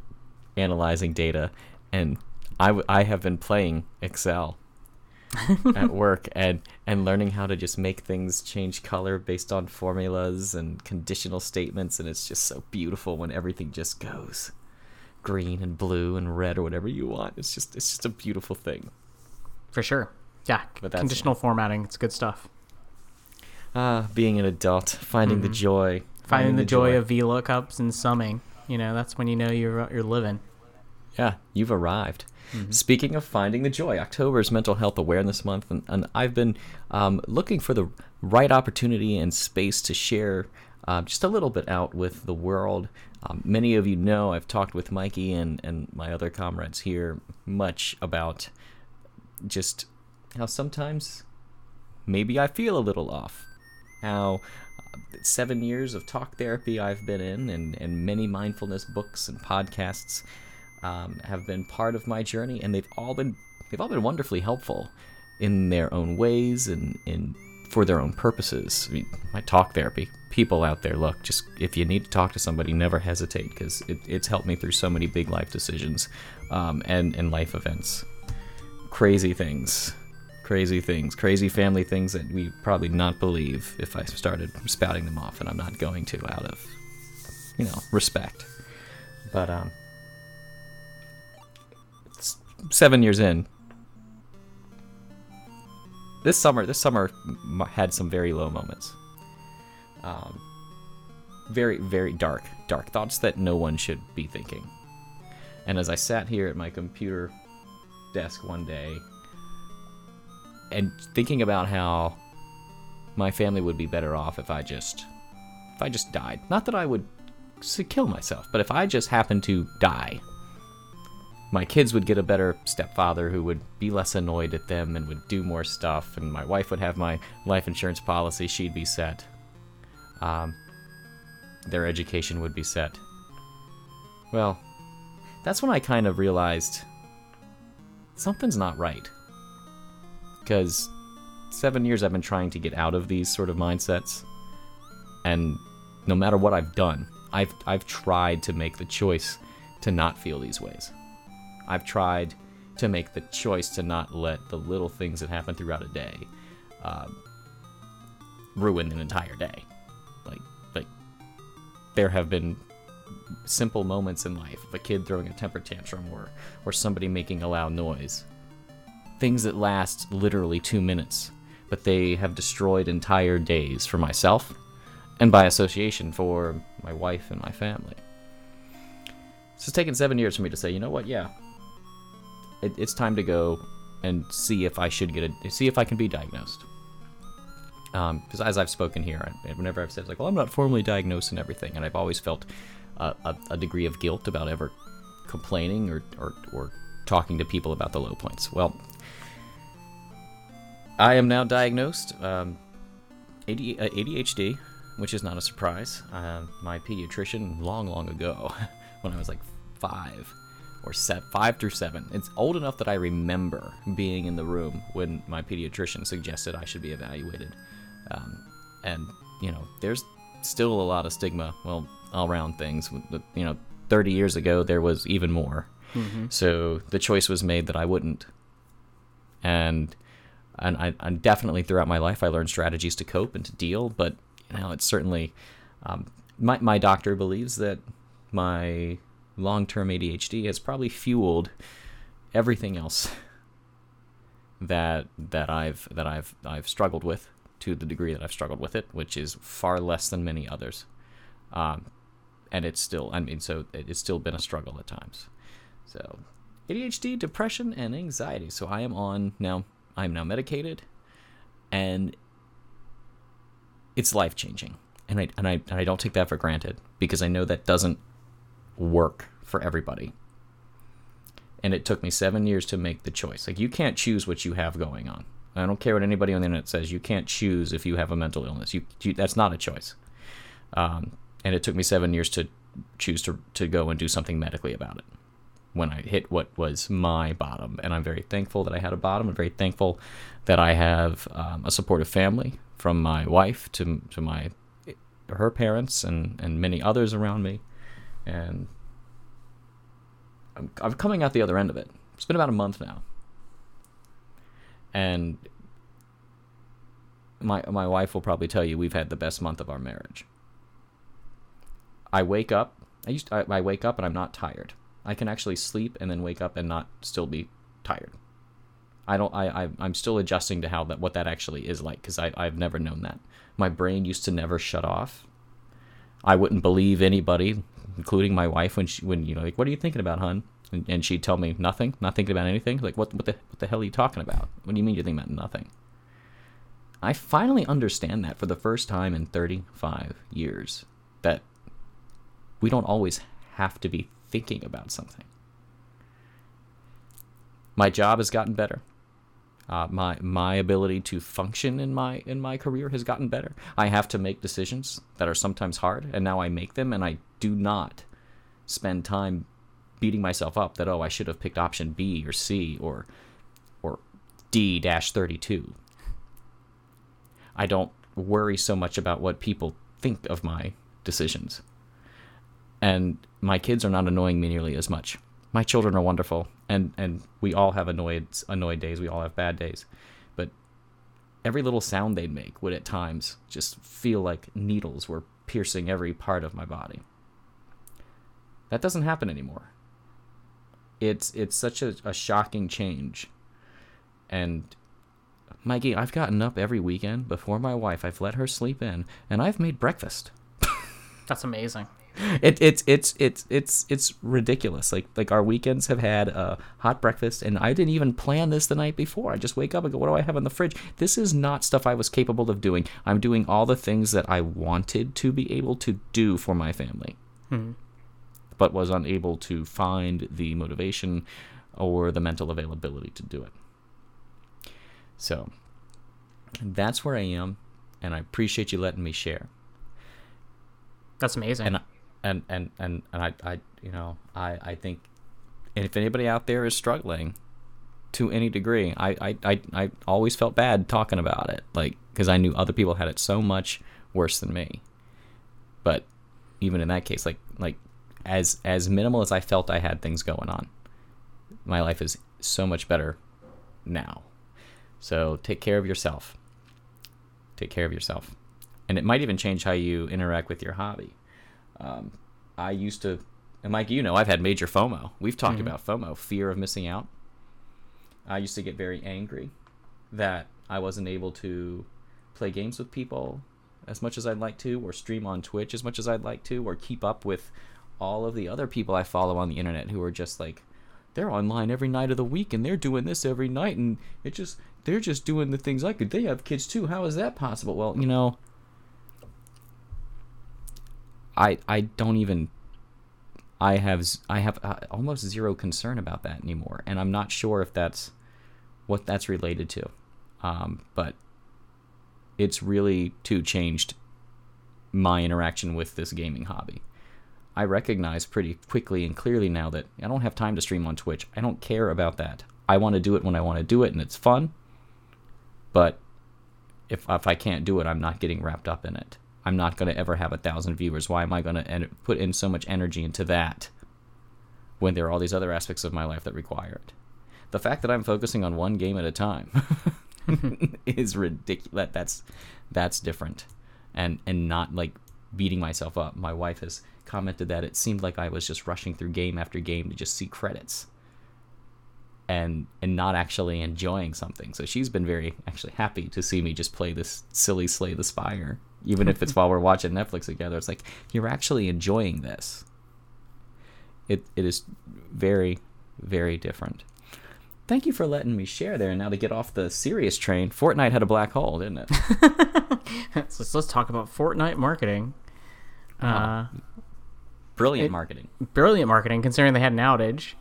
Speaker 1: analyzing data, and I, w- I have been playing Excel at work and and learning how to just make things change color based on formulas and conditional statements, and it's just so beautiful when everything just goes green and blue and red or whatever you want. It's just it's just a beautiful thing.
Speaker 2: For sure. Yeah, conditional formatting. It's good stuff.
Speaker 1: Ah, being an adult, finding the
Speaker 2: Mhm.
Speaker 1: joy,
Speaker 2: Finding the joy of VLOOKUPs and summing. You know, that's when you know you're you're living.
Speaker 1: Yeah, you've arrived.
Speaker 2: Mm-hmm.
Speaker 1: Speaking of finding the joy, October is Mental Health Awareness Month, and, and I've been um, looking for the right opportunity and space to share uh, just a little bit out with the world. Um, many of you know I've talked with Mikey and, and my other comrades here much about just how sometimes maybe I feel a little off. How uh, seven years of talk therapy I've been in, and, and many mindfulness books and podcasts um, have been part of my journey, and they've all been they've all been wonderfully helpful in their own ways and in for their own purposes. I mean, my talk therapy, people out there, look, just if you need to talk to somebody, never hesitate because it, it's helped me through so many big life decisions um, and and life events, crazy things. Crazy things, crazy family things that we probably not believe if I started spouting them off, and I'm not going to out of, you know, respect. But um, seven years in. This summer, this summer had some very low moments. Um, very, very dark, dark thoughts that no one should be thinking. And as I sat here at my computer desk one day and thinking about how my family would be better off if I just, if I just died. Not that I would kill myself, but if I just happened to die my kids would get a better stepfather who would be less annoyed at them and would do more stuff, and my wife would have my life insurance policy. She'd be set. Um, their education would be set. Well, that's when I kind of realized something's not right. Because seven years I've been trying to get out of these sort of mindsets, and no matter what I've done, I've I've tried to make the choice to not feel these ways. I've tried to make the choice to not let the little things that happen throughout a day uh, ruin an entire day. Like, like there have been simple moments in life of a kid throwing a temper tantrum or or somebody making a loud noise. Things that last literally two minutes, but they have destroyed entire days for myself and by association for my wife and my family. So it's taken seven years for me to say, you know what, yeah, it, it's time to go and see if I should get a see if I can be diagnosed. Because as I've spoken here, whenever I've said like, well, I'm not formally diagnosed and everything, and I've always felt a, a degree of guilt about ever complaining or, or or talking to people about the low points. Well, I am now diagnosed um, AD, uh, ADHD, which is not a surprise. Uh, my pediatrician long, long ago, when I was like five or set five through seven. It's old enough that I remember being in the room when my pediatrician suggested I should be evaluated. Um, and you know, there's still a lot of stigma, well, all around things. You know, 30 years ago there was even more. So the choice was made that I wouldn't. And and I, and definitely throughout my life I learned strategies to cope and to deal. But you know, it's certainly um, my my doctor believes that my long-term ADHD has probably fueled everything else that that I've that I've I've struggled with to the degree that I've struggled with it, which is far less than many others. Um, and it's still I mean so it's still been a struggle at times. So ADHD, depression, and anxiety. So I am on now. I'm now medicated, and it's life changing. And I and I and I don't take that for granted because I know that doesn't work for everybody. And it took me seven years to make the choice. Like you can't choose what you have going on. I don't care what anybody on the internet says. You can't choose if you have a mental illness. You, you that's not a choice. Um, and it took me seven years to choose to to go and do something medically about it when I hit what was my bottom. And I'm very thankful that I had a bottom. I'm very thankful that I have um, a supportive family from my wife to to my her parents and and many others around me. And I'm, I'm coming out the other end of it. It's been about a month now. And my my wife will probably tell you we've had the best month of our marriage. I wake up. I used to, I, I wake up and I'm not tired. I can actually sleep and then wake up and not still be tired. I don't. I, I I'm still adjusting to how that what that actually is like because I I've never known that. My brain used to never shut off. I wouldn't believe anybody, including my wife, when she when you know like, what are you thinking about, hun? And, and she'd tell me nothing, not thinking about anything. Like what what the what the hell are you talking about? What do you mean you're thinking about nothing? I finally understand that for the first time in 35 years that we don't always have to be thinking about something. My job has gotten better. Uh, my my ability to function in my in my career has gotten better. I have to make decisions that are sometimes hard, and now I make them, and I do not spend time beating myself up that oh I should have picked option B or C or or D dash thirty two. I don't worry so much about what people think of my decisions, and my kids are not annoying me nearly as much. My children are wonderful and and we all have annoyed annoyed days. We all have bad days. But every little sound they'd make would at times just feel like needles were piercing every part of my body that doesn't happen anymore it's it's such a, a shocking change and mikey i've gotten up every weekend before my wife i've let her sleep in and i've made breakfast
Speaker 2: That's amazing.
Speaker 1: it, it's it's it's it's it's ridiculous. Like like our weekends have had a hot breakfast, and I didn't even plan this the night before. I just wake up and go, "What do I have in the fridge?" This is not stuff I was capable of doing. I'm doing all the things that I wanted to be able to do for my family, hmm. But was unable to find the motivation or the mental availability to do it. So that's where I am, and I appreciate you letting me share
Speaker 2: That's amazing.
Speaker 1: and and and and, and I, I you know I I think if anybody out there is struggling to any degree I I I, I always felt bad talking about it like because I knew other people had it so much worse than me but even in that case like like as as minimal as I felt I had things going on my life is so much better now. So take care of yourself. Take care of yourself. And it might even change how you interact with your hobby. Um, I used to, and Mike, you know, I've had major FOMO. We've talked about FOMO, fear of missing out. I used to get very angry that I wasn't able to play games with people as much as I'd like to, or stream on Twitch as much as I'd like to, or keep up with all of the other people I follow on the internet who are just like, they're online every night of the week and they're doing this every night and it just they're just doing the things I could. They have kids too. How is that possible? Well, you know, I I don't even I have I have uh, almost zero concern about that anymore, and I'm not sure if that's what that's related to. Um, but it's really too changed my interaction with this gaming hobby. I recognize pretty quickly and clearly now that I don't have time to stream on Twitch. I don't care about that. I want to do it when I want to do it, and it's fun. But if if I can't do it, I'm not getting wrapped up in it. I'm not going to ever have a thousand viewers. Why am I going to en- put in so much energy into that when there are all these other aspects of my life that require it? The fact that I'm focusing on one game at a time is ridiculous. That's that's different, and and not like beating myself up. My wife has commented that it seemed like I was just rushing through game after game to just see credits and and not actually enjoying something. So she's been very actually happy to see me just play this silly Slay the Spire, even if it's while we're watching Netflix together. It's like you're actually enjoying this. It it is very very different. Thank you for letting me share there. And now to get off the serious train, Fortnite had a black hole, didn't it?
Speaker 2: so let's, let's talk about Fortnite marketing. Uh,
Speaker 1: Brilliant
Speaker 2: It-
Speaker 1: marketing.
Speaker 2: brilliant marketing considering they had an outage.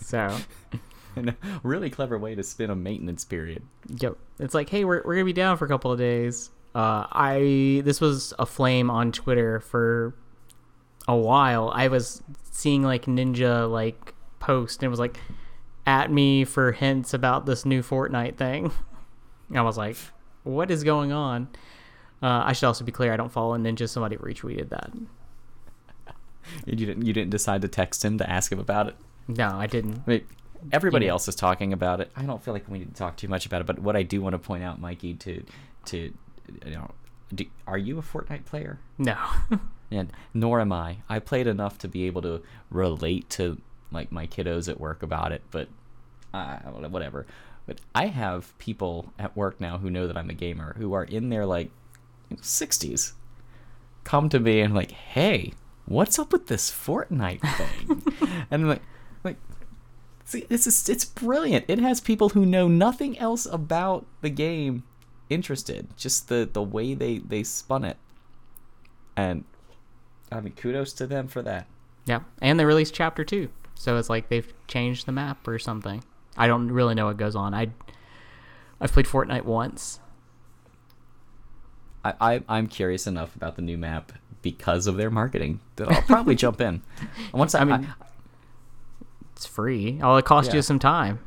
Speaker 2: so,
Speaker 1: And a really clever way to spin a maintenance period.
Speaker 2: yep. It's like, hey, we're, we're going to be down for a couple of days. Uh, I this was a flame on Twitter for a while. I was seeing like Ninja like post and it was like at me for hints about this new Fortnite thing. I was like, what is going on? Uh, I should also be clear, I don't follow Ninja. Somebody retweeted that.
Speaker 1: You didn't you didn't decide to text him to ask him about it.
Speaker 2: No, I didn't.
Speaker 1: I mean, everybody
Speaker 2: Yeah.
Speaker 1: else is talking about it. I don't feel like we need to talk too much about it. But what I do want to point out, Mikey, to to you know, do, are you a Fortnite player?
Speaker 2: No.
Speaker 1: And nor am I. I played enough to be able to relate to like my kiddos at work about it, but I whatever. But I have people at work now who know that I'm a gamer who are in their like 60s come to me and like, "Hey, what's up with this Fortnite thing?" and I'm like, like, see, this is it's brilliant. It has people who know nothing else about the game interested. Just the the way they they spun it, and I mean, kudos to them for that.
Speaker 2: Yeah, and they released chapter two, so it's like they've changed the map or something. I don't really know what goes on. I I've played Fortnite once.
Speaker 1: I, I I'm curious enough about the new map because of their marketing that I'll probably jump in. Once I,
Speaker 2: I
Speaker 1: mean,
Speaker 2: mean, It's free. All it costs
Speaker 1: Yeah.
Speaker 2: you is some time.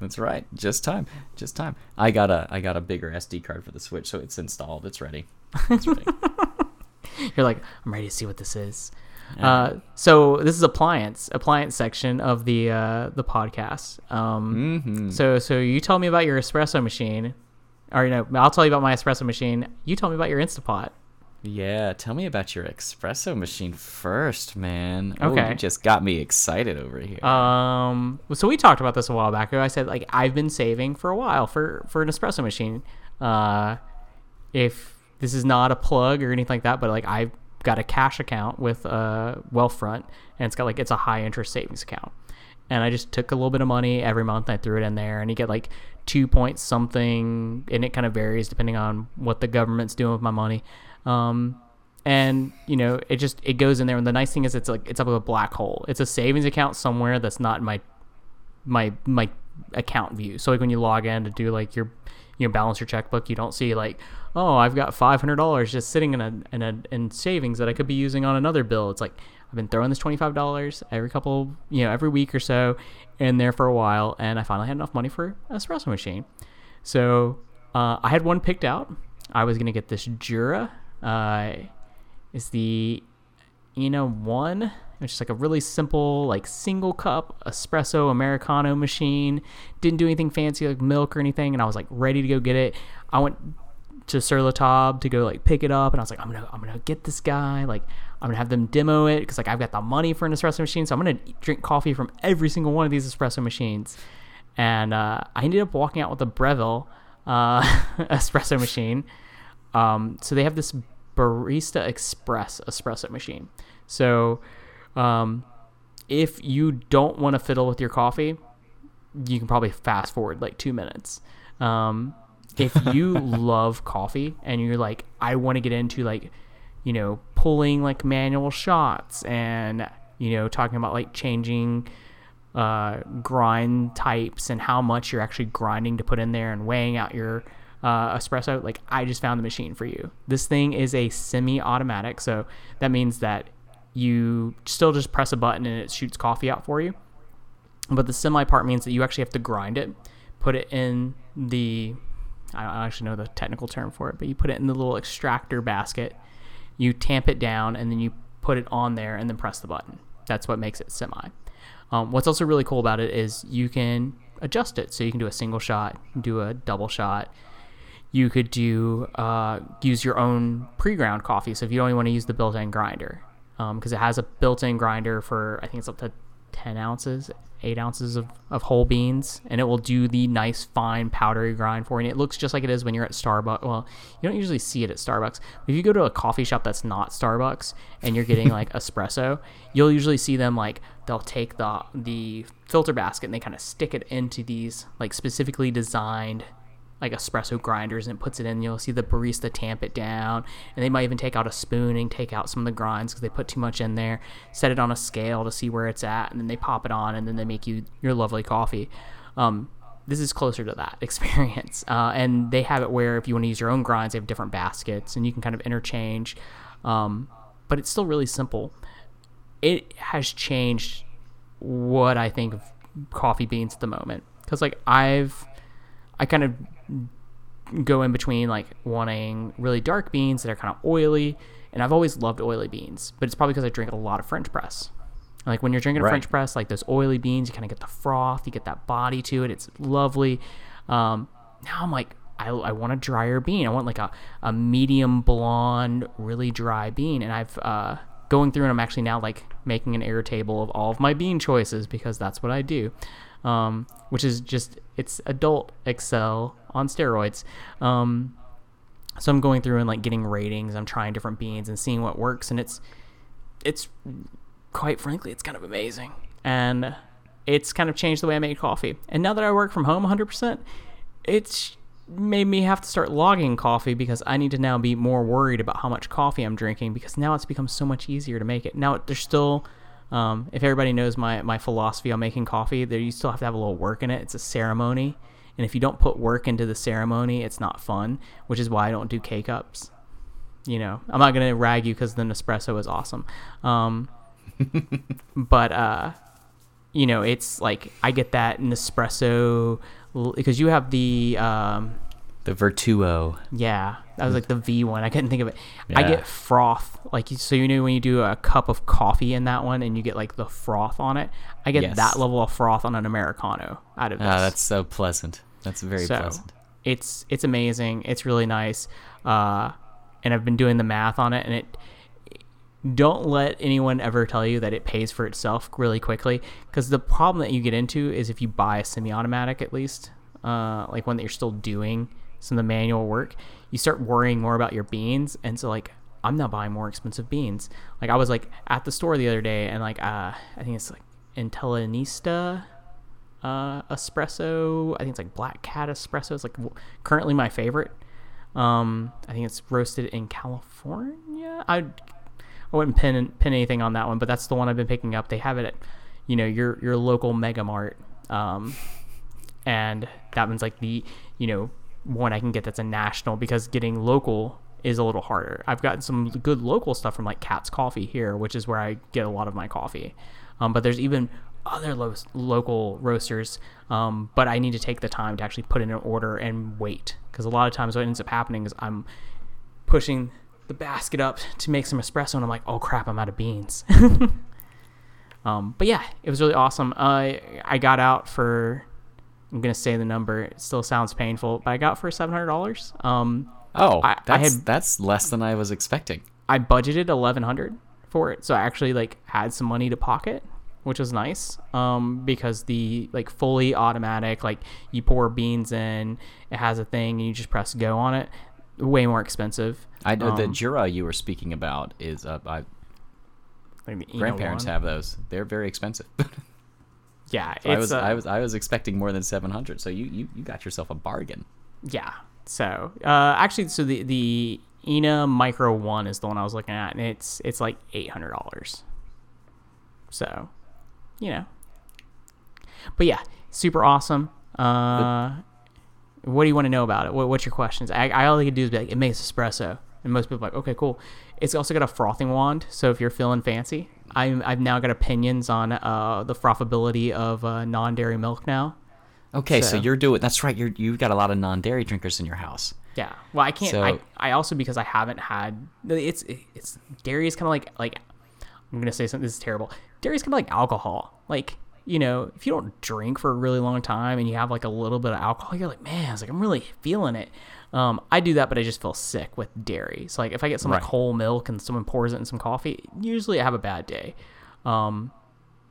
Speaker 1: That's right. Just time. Just time. I got a I got a bigger SD card for the Switch, so it's installed. It's ready. It's ready.
Speaker 2: You're like, I'm ready to see what this is. Uh, so this is appliance appliance section of the uh, the podcast. Um,
Speaker 1: hmm
Speaker 2: So so you tell me about your espresso machine, or you know, I'll tell you about my espresso machine. You tell me about your Instapot.
Speaker 1: Yeah, tell me about your espresso machine first, man. Ooh,
Speaker 2: Okay.
Speaker 1: you just got me excited over here.
Speaker 2: Um, so we talked about this a while back. I said like I've been saving for a while for for an espresso machine. Uh, if this is not a plug or anything like that, but like I've got a cash account with uh Wealthfront, and it's got like it's a high interest savings account. And I just took a little bit of money every month. And I threw it in there, and you get like two point something, and it kind of varies depending on what the government's doing with my money. Um, and you know it just it goes in there. And the nice thing is it's like it's up like a black hole. It's a savings account somewhere that's not my my my account view. So like when you log in to do like your you know balance your checkbook you don't see like oh i've got $500 just sitting in a in a in savings that i could be using on another bill. It's like i've been throwing this $25 every couple you know every week or so in there for a while and i finally had enough money for an espresso machine. So uh, i had one picked out. I was going to get this Jura uh, is the Ena One, which is like a really simple, like single cup espresso americano machine. Didn't do anything fancy like milk or anything, and I was like ready to go get it. I went to Sur La Table to go like pick it up, and I was like, I'm gonna I'm gonna get this guy. Like I'm gonna have them demo it because like I've got the money for an espresso machine, so I'm gonna drink coffee from every single one of these espresso machines. And uh, I ended up walking out with a Breville uh, espresso machine. Um, so they have this Barista Express espresso machine. So um, if you don't want to fiddle with your coffee, you can probably fast forward like two minutes. Um, if you love coffee and you're like, I want to get into like, you know, pulling like manual shots and, you know, talking about like changing uh, grind types and how much you're actually grinding to put in there and weighing out your uh, espresso, like I just found the machine for you. This thing is a semi-automatic, so that means that you still just press a button and it shoots coffee out for you. But the semi part means that you actually have to grind it, put it in the I don't actually know the technical term for it, but you put it in the little extractor basket, you tamp it down, and then you put it on there and then press the button. That's what makes it semi. Um, what's also really cool about it is you can adjust it. So you can do a single shot, do a double shot. You could do uh, use your own pre-ground coffee. So if you only want to use the built-in grinder, because it has a built-in grinder for I think it's up to 10 ounces, 8 ounces of, of whole beans, and it will do the nice fine powdery grind for you. And it looks just like it is when you're at Starbucks. Well, you don't usually see it at Starbucks. But if you go to a coffee shop that's not Starbucks and you're getting like espresso, you'll usually see them like they'll take the the filter basket and they kind of stick it into these like specifically designed like espresso grinders and puts it in. You'll see the barista tamp it down, and they might even take out a spoon and take out some of the grinds because they put too much in there. Set it on a scale to see where it's at, and then they pop it on, and then they make you your lovely coffee. Um, this is closer to that experience, uh, and they have it where if you want to use your own grinds, they have different baskets, and you can kind of interchange. Um, but it's still really simple. It has changed what I think of coffee beans at the moment because like I've I kind of go in between like wanting really dark beans that are kind of oily, and I've always loved oily beans, but it's probably because I drink a lot of French press. Like when you're drinking a French press, like those oily beans, you kind of get the froth, you get that body to it. It's lovely. Um, now I'm like, I, I want a drier bean. I want like a, a medium blonde, really dry bean. And I've uh, going through and I'm actually now like making an Airtable of all of my bean choices because that's what I do. um, which is just it's adult Excel on steroids. Um, so I'm going through and like getting ratings. I'm trying different beans and seeing what works, and it's it's quite frankly, it's kind of amazing, and it's kind of changed the way I make coffee. And now that I work from home 100%, it's made me have to start logging coffee because I need to now be more worried about how much coffee I'm drinking because now it's become so much easier to make it. Now there's still, um, if everybody knows my my philosophy on making coffee, there you still have to have a little work in it. It's a ceremony, and if you don't put work into the ceremony, it's not fun. Which is why I don't do K cups. You know, I'm not gonna rag you because the Nespresso is awesome, um, but uh, you know, it's like I get that Nespresso because you have the um,
Speaker 1: The Virtuo.
Speaker 2: yeah, that was like the V one. I couldn't think of it. I get froth, like so you know when you do a cup of coffee in that one and you get like the froth on it. I get
Speaker 1: Yes.
Speaker 2: that level of froth on an americano out of this.
Speaker 1: Ah, that's so pleasant. That's very
Speaker 2: so
Speaker 1: pleasant.
Speaker 2: it's it's amazing. It's really nice. Uh, and I've been doing the math on it, and it don't let anyone ever tell you that it pays for itself really quickly because the problem that you get into is if you buy a semi-automatic at least uh, like one that you're still doing some of the manual work you start worrying more about your beans and so like i'm now buying more expensive beans like i was like at the store the other day and like uh, i think it's like Intelligentsia uh, espresso i think it's like black cat espresso it's like currently my favorite um, i think it's roasted in california i I wouldn't pin pin anything on that one, but that's the one I've been picking up. They have it at, you know, your your local Mega Mart, um, and that one's like the you know one I can get that's a national because getting local is a little harder. I've gotten some good local stuff from like Cat's Coffee here, which is where I get a lot of my coffee. Um, but there's even other lo- local roasters, um, but I need to take the time to actually put in an order and wait because a lot of times what ends up happening is I'm pushing the basket up to make some espresso and I'm like, oh crap, I'm out of beans. um, but yeah, it was really awesome. Uh, I got out for, I'm gonna say the number. It still sounds painful, but I got for seven hundred dollars. Um,
Speaker 1: Oh,
Speaker 2: I- I
Speaker 1: that's
Speaker 2: had-
Speaker 1: that's less than I was expecting.
Speaker 2: I budgeted eleven hundred for it, so I actually like had some money to pocket, which was nice. Um, because the like fully automatic, like you pour beans in, it has a thing, and you just press go on it. Way more expensive.
Speaker 1: I know the
Speaker 2: Um,
Speaker 1: Jura you were speaking about is uh, I,
Speaker 2: like the
Speaker 1: grandparents
Speaker 2: one.
Speaker 1: have those. They're very expensive.
Speaker 2: Yeah,
Speaker 1: I
Speaker 2: it's
Speaker 1: was
Speaker 2: uh,
Speaker 1: I was I was expecting more than seven hundred. So you, you you got yourself a bargain.
Speaker 2: Yeah. So uh, actually, so the the Ena Micro One is the one I was looking at, and it's it's like eight hundred dollars. So, you know. But yeah, super awesome. Uh, what do you want to know about it? What, what's your questions? I, I all I can do is be like, it makes espresso, and most people are like, okay, cool. It's also got a frothing wand, so if you're feeling fancy, I'm I've now got opinions on uh, the frothability of uh, non-dairy milk now.
Speaker 1: Okay, so,
Speaker 2: So-
Speaker 1: you're doing that's right. You're you've got a lot of non-dairy drinkers in your house.
Speaker 2: Yeah. Well, I can't.
Speaker 1: So-
Speaker 2: I, I also because I haven't had it's it's dairy is kind of like like I'm gonna say something. This is terrible. Dairy is kind of like alcohol. Like you know, if you don't drink for a really long time and you have like a little bit of alcohol, you're like, man, it's like I'm really feeling it. Um, I do that, but I just feel sick with dairy. So like if I get some like whole milk and someone pours it in some coffee, usually I have a bad day. Um,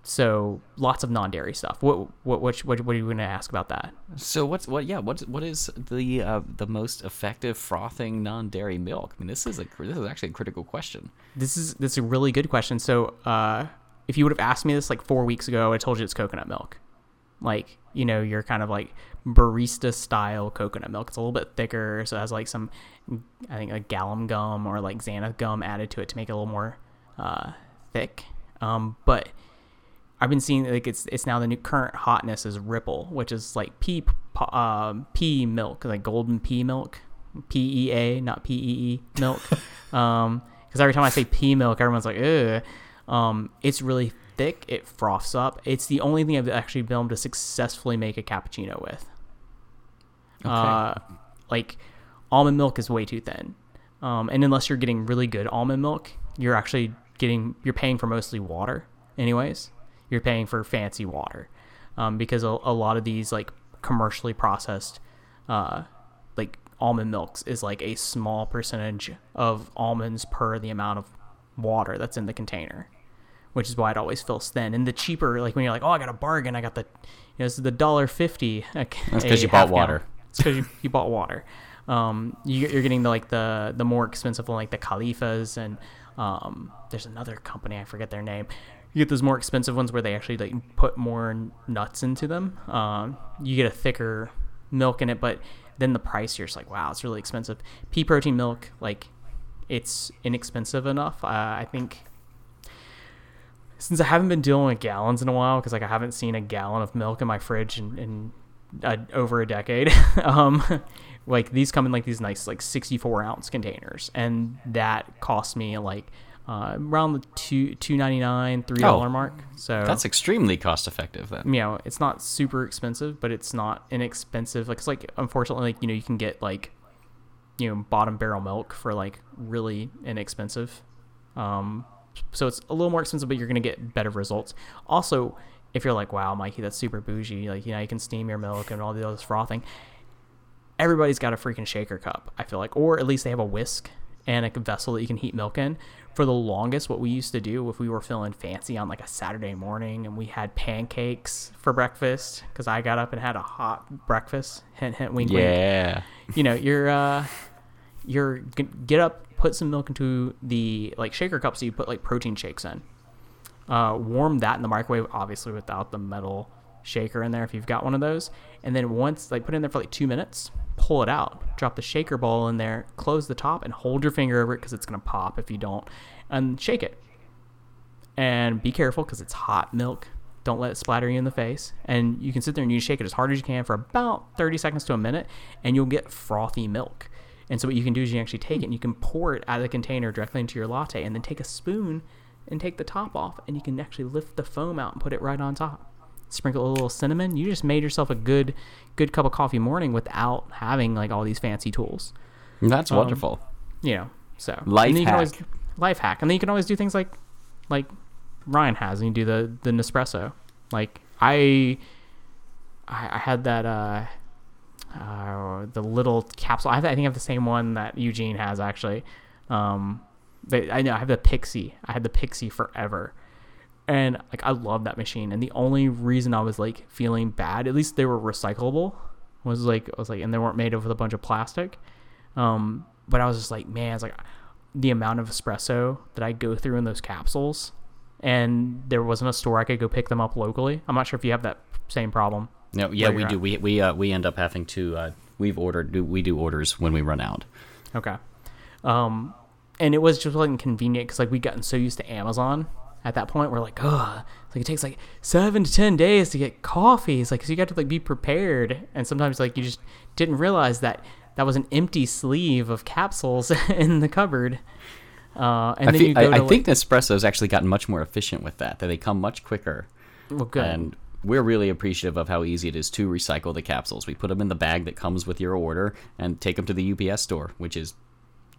Speaker 2: so lots of non-dairy stuff. What what what what, what are you gonna ask about that?
Speaker 1: So what's what? Yeah, what's what is the uh, the most effective frothing non-dairy milk? I mean, this is a this is actually a critical question.
Speaker 2: This is this is a really good question. So, uh, if you would have asked me this like four weeks ago, I told you it's coconut milk. Like you know, you're kind of like barista style coconut milk. It's a little bit thicker, so it has like some, I think like gellan gum or like xanthan gum added to it to make it a little more uh, thick. Um, but I've been seeing like it's it's now the new current hotness is Ripple, which is like pea um, pea milk, like golden pea milk, P E A, not P E E milk. um, because every time I say pea milk, everyone's like, ugh. Um, it's really thick. It froths up. It's the only thing I've actually been able to successfully make a cappuccino with.
Speaker 1: Okay.
Speaker 2: Uh, like almond milk is way too thin. Um, and unless you're getting really good almond milk, you're actually getting you're paying for mostly water. Anyways, you're paying for fancy water um, because a, a lot of these like commercially processed uh, like almond milks is like a small percentage of almonds per the amount of water that's in the container which is why it always feels thin. And the cheaper, like when you're like, oh, I got a bargain, I got the, you know, this is the dollar fifty.
Speaker 1: That's because you bought water.
Speaker 2: It's because you, you bought water. Um, you, you're getting the like the the more expensive one, like the Califias, and um, there's another company I forget their name. You get those more expensive ones where they actually like put more nuts into them. Um, you get a thicker milk in it, but then the price you're just like, wow, it's really expensive. Pea protein milk, like, it's inexpensive enough. Uh, I think since I haven't been dealing with gallons in a while, because like I haven't seen a gallon of milk in my fridge in, in uh, over a decade. um, like these come in like these nice like 64 ounce containers, and that cost me like uh, around the two two ninety nine three dollar
Speaker 1: Oh.
Speaker 2: mark. So
Speaker 1: That's extremely cost effective then.
Speaker 2: you know, it's not super expensive, but it's not inexpensive. Like, it's like unfortunately, like you know, you can get like, you know, bottom barrel milk for like really inexpensive. Um, so it's a little more expensive, but you're gonna get better results. Also, if you're like, wow, Mikey, that's super bougie. Like, you know, you can steam your milk and all the other frothing. Everybody's got a freaking shaker cup. I feel like, or at least they have a whisk and a vessel that you can heat milk in. For the longest, what we used to do if we were feeling fancy on like a Saturday morning and we had pancakes for breakfast, because I got up and had a hot breakfast. Hint, hint, wink, wink
Speaker 1: Yeah.
Speaker 2: you know, you're uh, you're get up, put some milk into the like shaker cup, so you put like protein shakes in. Uh, warm that in the microwave, obviously without the metal shaker in there if you've got one of those. And then once like put it in there for like two minutes, pull it out, drop the shaker ball in there, close the top, and hold your finger over it because it's gonna pop if you don't, and shake it. And be careful because it's hot milk. Don't let it splatter you in the face. And you can sit there and you shake it as hard as you can for about 30 seconds to a minute, and you'll get frothy milk. And so what you can do is you actually take it and you can pour it out of the container directly into your latte, and then take a spoon and take the top off, and you can actually lift the foam out and put it right on top. Sprinkle a little cinnamon. You just made yourself a good, good cup of coffee morning without having like all these fancy tools
Speaker 1: That's
Speaker 2: Um,
Speaker 1: wonderful.
Speaker 2: you know. So
Speaker 1: Life
Speaker 2: and then you can always
Speaker 1: hack.
Speaker 2: life hack, and then you can always do things like like Ryan has, and you do the the Nespresso. Like I, I, I had that uh, uh, the little capsule. I, have, I think I have the same one that Eugene has actually. Um, but I know I have the Pixie. I had the Pixie forever. And like I love that machine, and the only reason I was like feeling bad, at least they were recyclable, was like I was like, and they weren't made of a bunch of plastic. Um, but I was just like, man, it's like the amount of espresso that I go through in those capsules, and there wasn't a store I could go pick them up locally. I'm not sure if you have that same problem.
Speaker 1: No, yeah, we do.
Speaker 2: at.
Speaker 1: We we uh, we end up having to. Uh, we've ordered. We do orders when we run out.
Speaker 2: Okay. Um, and it was just like inconvenient because like we gotten so used to Amazon at that point. We're like, oh, it's like it takes like seven to ten days to get coffee. It's like so you got to like be prepared, and sometimes like you just didn't realize that that was an empty sleeve of capsules in the cupboard. Uh, and
Speaker 1: I,
Speaker 2: then
Speaker 1: fe-
Speaker 2: you go
Speaker 1: I,
Speaker 2: to
Speaker 1: I
Speaker 2: like,
Speaker 1: think Nespresso's actually gotten much more efficient with that. That they come much quicker,
Speaker 2: well, good.
Speaker 1: and we're really appreciative of how easy it is to recycle the capsules. We put them in the bag that comes with your order and take them to the UPS store, which is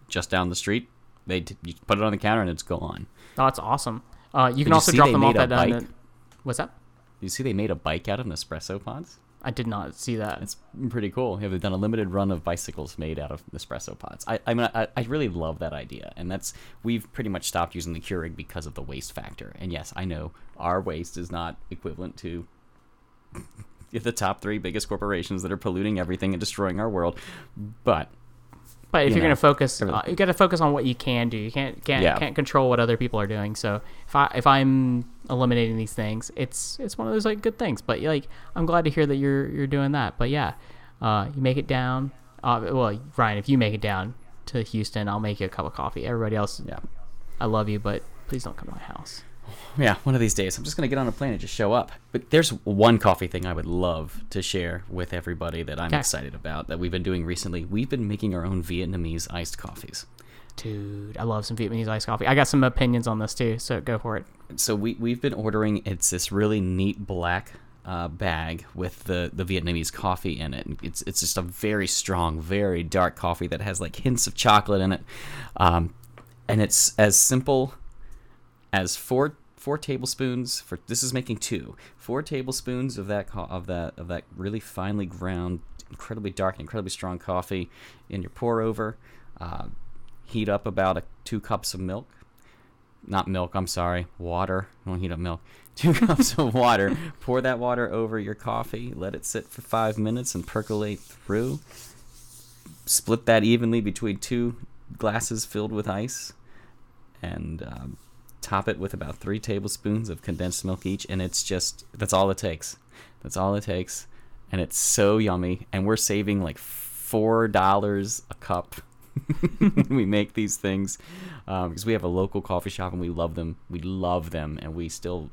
Speaker 1: just down the street. They t- you put it on the counter and it's gone.
Speaker 2: oh, that's awesome. Uh, you can
Speaker 1: you
Speaker 2: also
Speaker 1: see
Speaker 2: drop them off at uh, what's that?
Speaker 1: You see, they made a bike out of Nespresso pods.
Speaker 2: I did not see that.
Speaker 1: It's pretty cool. Yeah, they've done a limited run of bicycles made out of Nespresso pods. I, I mean, I, I really love that idea, and that's we've pretty much stopped using the Keurig because of the waste factor. And yes, I know our waste is not equivalent to the top three biggest corporations that are polluting everything and destroying our world, but
Speaker 2: But if
Speaker 1: you
Speaker 2: are going to focus, uh, you got to focus on what you can do. You can't can't
Speaker 1: Yeah.
Speaker 2: can't control what other people are doing. So if I if I'm eliminating these things, it's it's one of those like good things. But like I'm glad to hear that you're you're doing that. But yeah, uh, you make it down. Uh, well, Ryan, if you make it down to Houston, I'll make you a cup of coffee. Everybody else,
Speaker 1: yeah.
Speaker 2: I love you, but please don't come to my house.
Speaker 1: Yeah, one of these days. I'm just going to get on a plane and just show up. But there's one coffee thing I would love to share with everybody that I'm
Speaker 2: Okay.
Speaker 1: excited about that we've been doing recently. We've been making our own Vietnamese iced coffees.
Speaker 2: Dude, I love some Vietnamese iced coffee. I got some opinions on this too, so go for it.
Speaker 1: So we, we've been ordering, it's this really neat black uh, bag with the, the Vietnamese coffee in it. It's, it's just a very strong, very dark coffee that has like hints of chocolate in it. Um, and it's as simple as four four tablespoons for this is making two four tablespoons of that of that of that really finely ground incredibly dark incredibly strong coffee in your pour over uh, heat up about a, two cups of milk not milk. I'm sorry, water. Don't heat up milk. Two cups of water. Pour that water over your coffee. Let it sit for five minutes and percolate through. Split that evenly between two glasses filled with ice, and um, top it with about three tablespoons of condensed milk each. And it's just that's all it takes. That's all it takes, and it's so yummy. And we're saving like four dollars a cup we make these things because we have a local coffee shop and we love them. We love them, and we still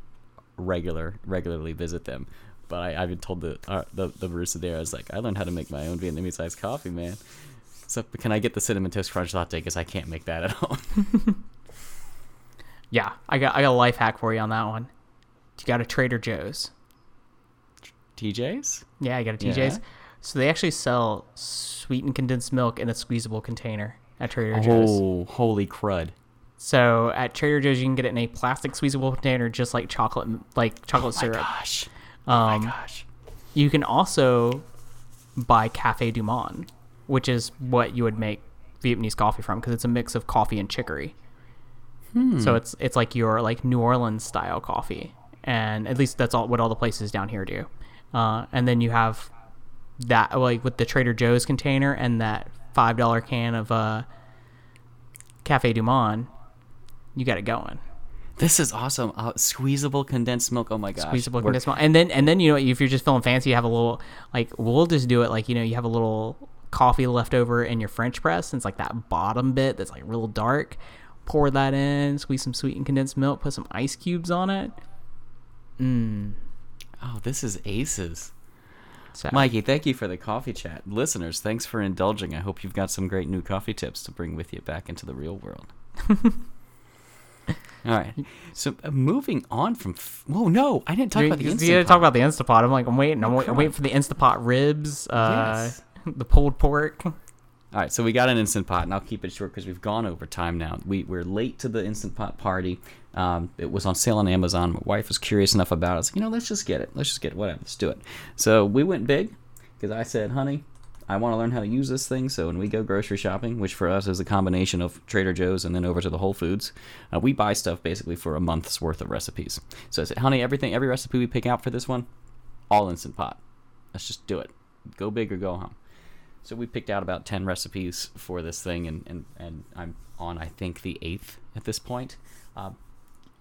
Speaker 1: regular regularly visit them. But I, I've been told the, uh, the the barista there. I was like, I learned how to make my own Vietnamese iced coffee, man. So can I get the cinnamon toast crunch latte? Because I can't make that at home.
Speaker 2: Yeah, I got I got a life hack for you on that one. You got a Trader Joe's.
Speaker 1: TJ's.
Speaker 2: Yeah, I got a
Speaker 1: Yeah.
Speaker 2: TJ's. So they actually sell sweetened condensed milk in a squeezable container at Trader Joe's.
Speaker 1: Oh, holy crud!
Speaker 2: So at Trader Joe's, you can get it in a plastic squeezable container, just like chocolate, like chocolate
Speaker 1: My
Speaker 2: syrup.
Speaker 1: gosh!
Speaker 2: Um,
Speaker 1: my gosh!
Speaker 2: You can also buy Cafe Du Monde, which is what you would make Vietnamese coffee from, because it's a mix of coffee and chicory. So it's it's like your like New Orleans style coffee, and at least that's all what all the places down here do. Uh, and then you have that like with the Trader Joe's container and that five dollar can of uh, Cafe Du Monde, you got it going.
Speaker 1: This is awesome. Uh, squeezable condensed milk. Oh my gosh!
Speaker 2: squeezable
Speaker 1: We're-
Speaker 2: condensed milk. And then and then you know if you're just feeling fancy, you have a little like we'll just do it like you know you have a little coffee left over in your French press, and it's like that bottom bit that's like real dark. Pour that in, squeeze some sweetened condensed milk, put some ice cubes on it. Mmm.
Speaker 1: Oh, this is aces.
Speaker 2: So
Speaker 1: Mikey, thank you for the coffee chat. Listeners, thanks for indulging. I hope you've got some great new coffee tips to bring with you back into the real world. All right. So uh, moving on from. F- Whoa, no, I didn't talk
Speaker 2: you,
Speaker 1: about the
Speaker 2: you
Speaker 1: instant.
Speaker 2: gotta
Speaker 1: Pot.
Speaker 2: talk about the Instapot. I'm like I'm waiting. I'm,
Speaker 1: Oh,
Speaker 2: wait, I'm waiting for the Instapot ribs. Uh,
Speaker 1: Yes.
Speaker 2: the pulled pork.
Speaker 1: All right, so we got an instant pot, and I'll keep it short because we've gone over time now. We we're late to the instant pot party. Um, it was on sale on Amazon. My wife was curious enough about it. I was like, you know, let's just get it. Let's just get it. Whatever, let's do it. So we went big because I said, honey, I want to learn how to use this thing. So when we go grocery shopping, which for us is a combination of Trader Joe's and then over to the Whole Foods, uh, we buy stuff basically for a month's worth of recipes. So I said, honey, everything, every recipe we pick out for this one, all instant pot. Let's just do it. Go big or go home. So we picked out about 10 recipes for this thing, and, and, and I'm on, I think, the eighth at this point. Uh,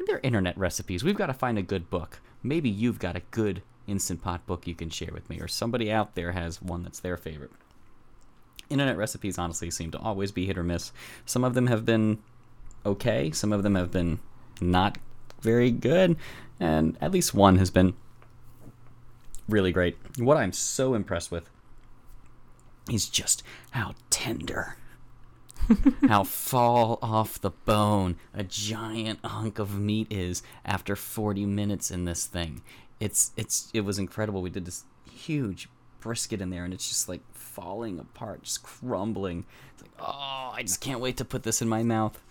Speaker 1: they're internet recipes. We've got to find a good book. Maybe you've got a good Instant Pot book you can share with me, or somebody out there has one that's their favorite. Internet recipes, honestly, seem to always be hit or miss. Some of them have been okay, some of them have been not very good, and at least one has been really great. What I'm so impressed with is just how tender, how fall off the bone a giant hunk of meat is after 40 minutes in this thing. It's it's it was incredible. We did this huge brisket in there, and it's just like falling apart, just crumbling. It's like oh, I just can't wait to put this in my mouth.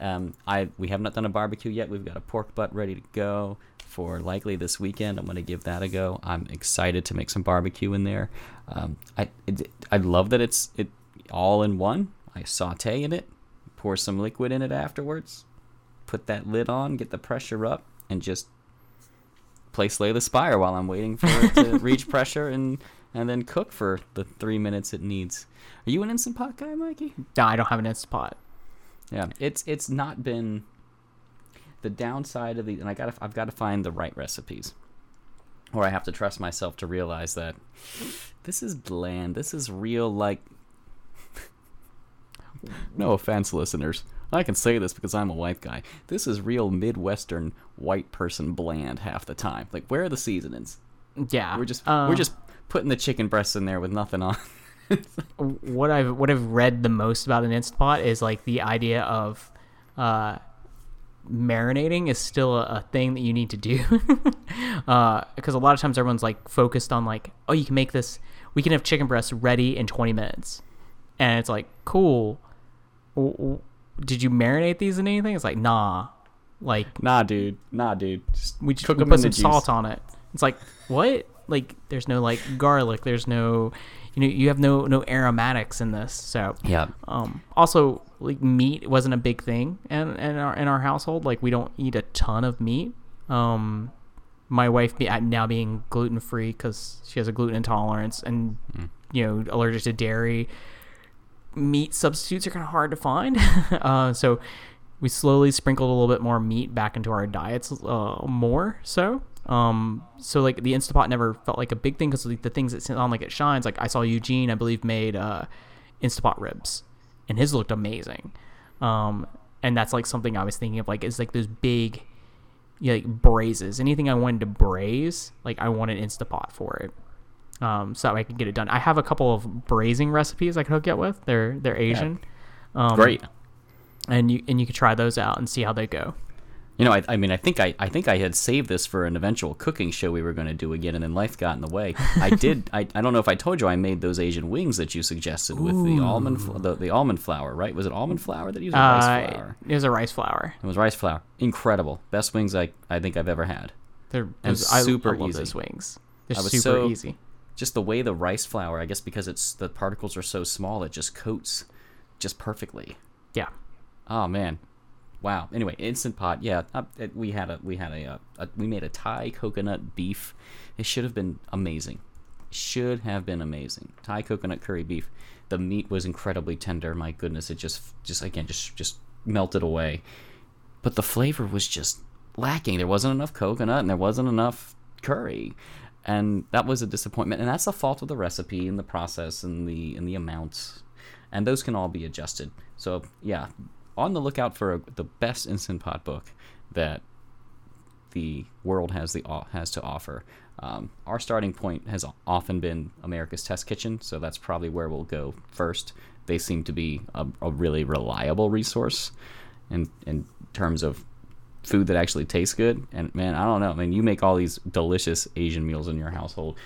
Speaker 1: Um, I we have not done a barbecue yet. We've got a pork butt ready to go for likely this weekend. I'm going to give that a go. I'm excited to make some barbecue in there. Um, I it, I love that it's it all in one. I saute in it, pour some liquid in it afterwards, put that lid on, get the pressure up, and just play Slay the Spire while I'm waiting for it to reach pressure and and then cook for the three minutes it needs. Are you an instant pot guy, Mikey?
Speaker 2: No, I don't have an instant pot.
Speaker 1: Yeah, it's it's not been the downside of the, and I got I've got to find the right recipes, or I have to trust myself to realize that this is bland. This is real, like. no offense, listeners. I can say this because I'm a white guy. This is real Midwestern white person bland half the time. Like, where are the seasonings?
Speaker 2: Yeah,
Speaker 1: We're just
Speaker 2: uh,
Speaker 1: we're just putting the chicken breasts in there with nothing on.
Speaker 2: what I've what I've read the most about an Instapot is like the idea of uh, marinating is still a, a thing that you need to do uh, because a lot of times everyone's like focused on like oh you can make this we can have chicken breasts ready in 20 minutes and it's like cool W- w- did you marinate these in anything it's like nah like
Speaker 1: nah, dude. Nah, dude. Just
Speaker 2: we just we put some salt on it. It's like what? Like there's no like garlic. There's no, you know you have no no aromatics in this. So
Speaker 1: Yeah.
Speaker 2: um, also, like meat wasn't a big thing in, in our in our household. Like we don't eat a ton of meat. Um, my wife be, now being gluten free because she has a gluten intolerance and you know allergic to dairy. Meat substitutes are kind of hard to find, uh, so we slowly sprinkled a little bit more meat back into our diets, uh, more so. Um, so like the Instapot never felt like a big thing because like, the things that sit on like it shines. Like I saw Eugene, I believe, made uh, Instapot ribs, and his looked amazing. Um, and that's like something I was thinking of, like it's like those big, yeah, like braises. Anything I wanted to braise, like I wanted Instapot for it. Um, so that way I can get it done. I have a couple of braising recipes I could hook you up with. They're they're Asian. Um,
Speaker 1: Great.
Speaker 2: and you and you could try those out and see how they go.
Speaker 1: You know, I, I mean, I think I, I think I had saved this for an eventual cooking show we were going to do again, and then life got in the way. I did. I, I don't know if I told you I made those Asian wings that you suggested with the almond the, the almond flour, right? Was it almond flour that you used? Or rice
Speaker 2: Uh,
Speaker 1: flour.
Speaker 2: it was a rice flour.
Speaker 1: It was rice flour. Incredible. Best wings I, I think I've ever had.
Speaker 2: They're
Speaker 1: And super
Speaker 2: I love
Speaker 1: easy.
Speaker 2: those wings. They're super
Speaker 1: so-
Speaker 2: easy.
Speaker 1: Just the way the rice flour, I guess because it's the particles are so small, it just coats just perfectly.
Speaker 2: Yeah.
Speaker 1: Oh man, wow. Anyway, instant pot. Yeah, uh, we had a we had a, uh, a we made a Thai coconut beef. It should have been amazing. Should have been amazing. Thai coconut curry beef. The meat was incredibly tender. My goodness, it just just again just just melted away. But the flavor was just lacking. There wasn't enough coconut and there wasn't enough curry. And that was a disappointment. And that's the fault of the recipe and the process and the and the amounts and those can all be adjusted. So yeah, on the lookout for a, the best instant pot book that the world has the has to offer. Um, our starting point has often been America's Test Kitchen, so that's probably where we'll go first. They seem to be a, a really reliable resource in in terms of food that actually tastes good. And man, I don't know. I mean, you make all these delicious Asian meals in your household.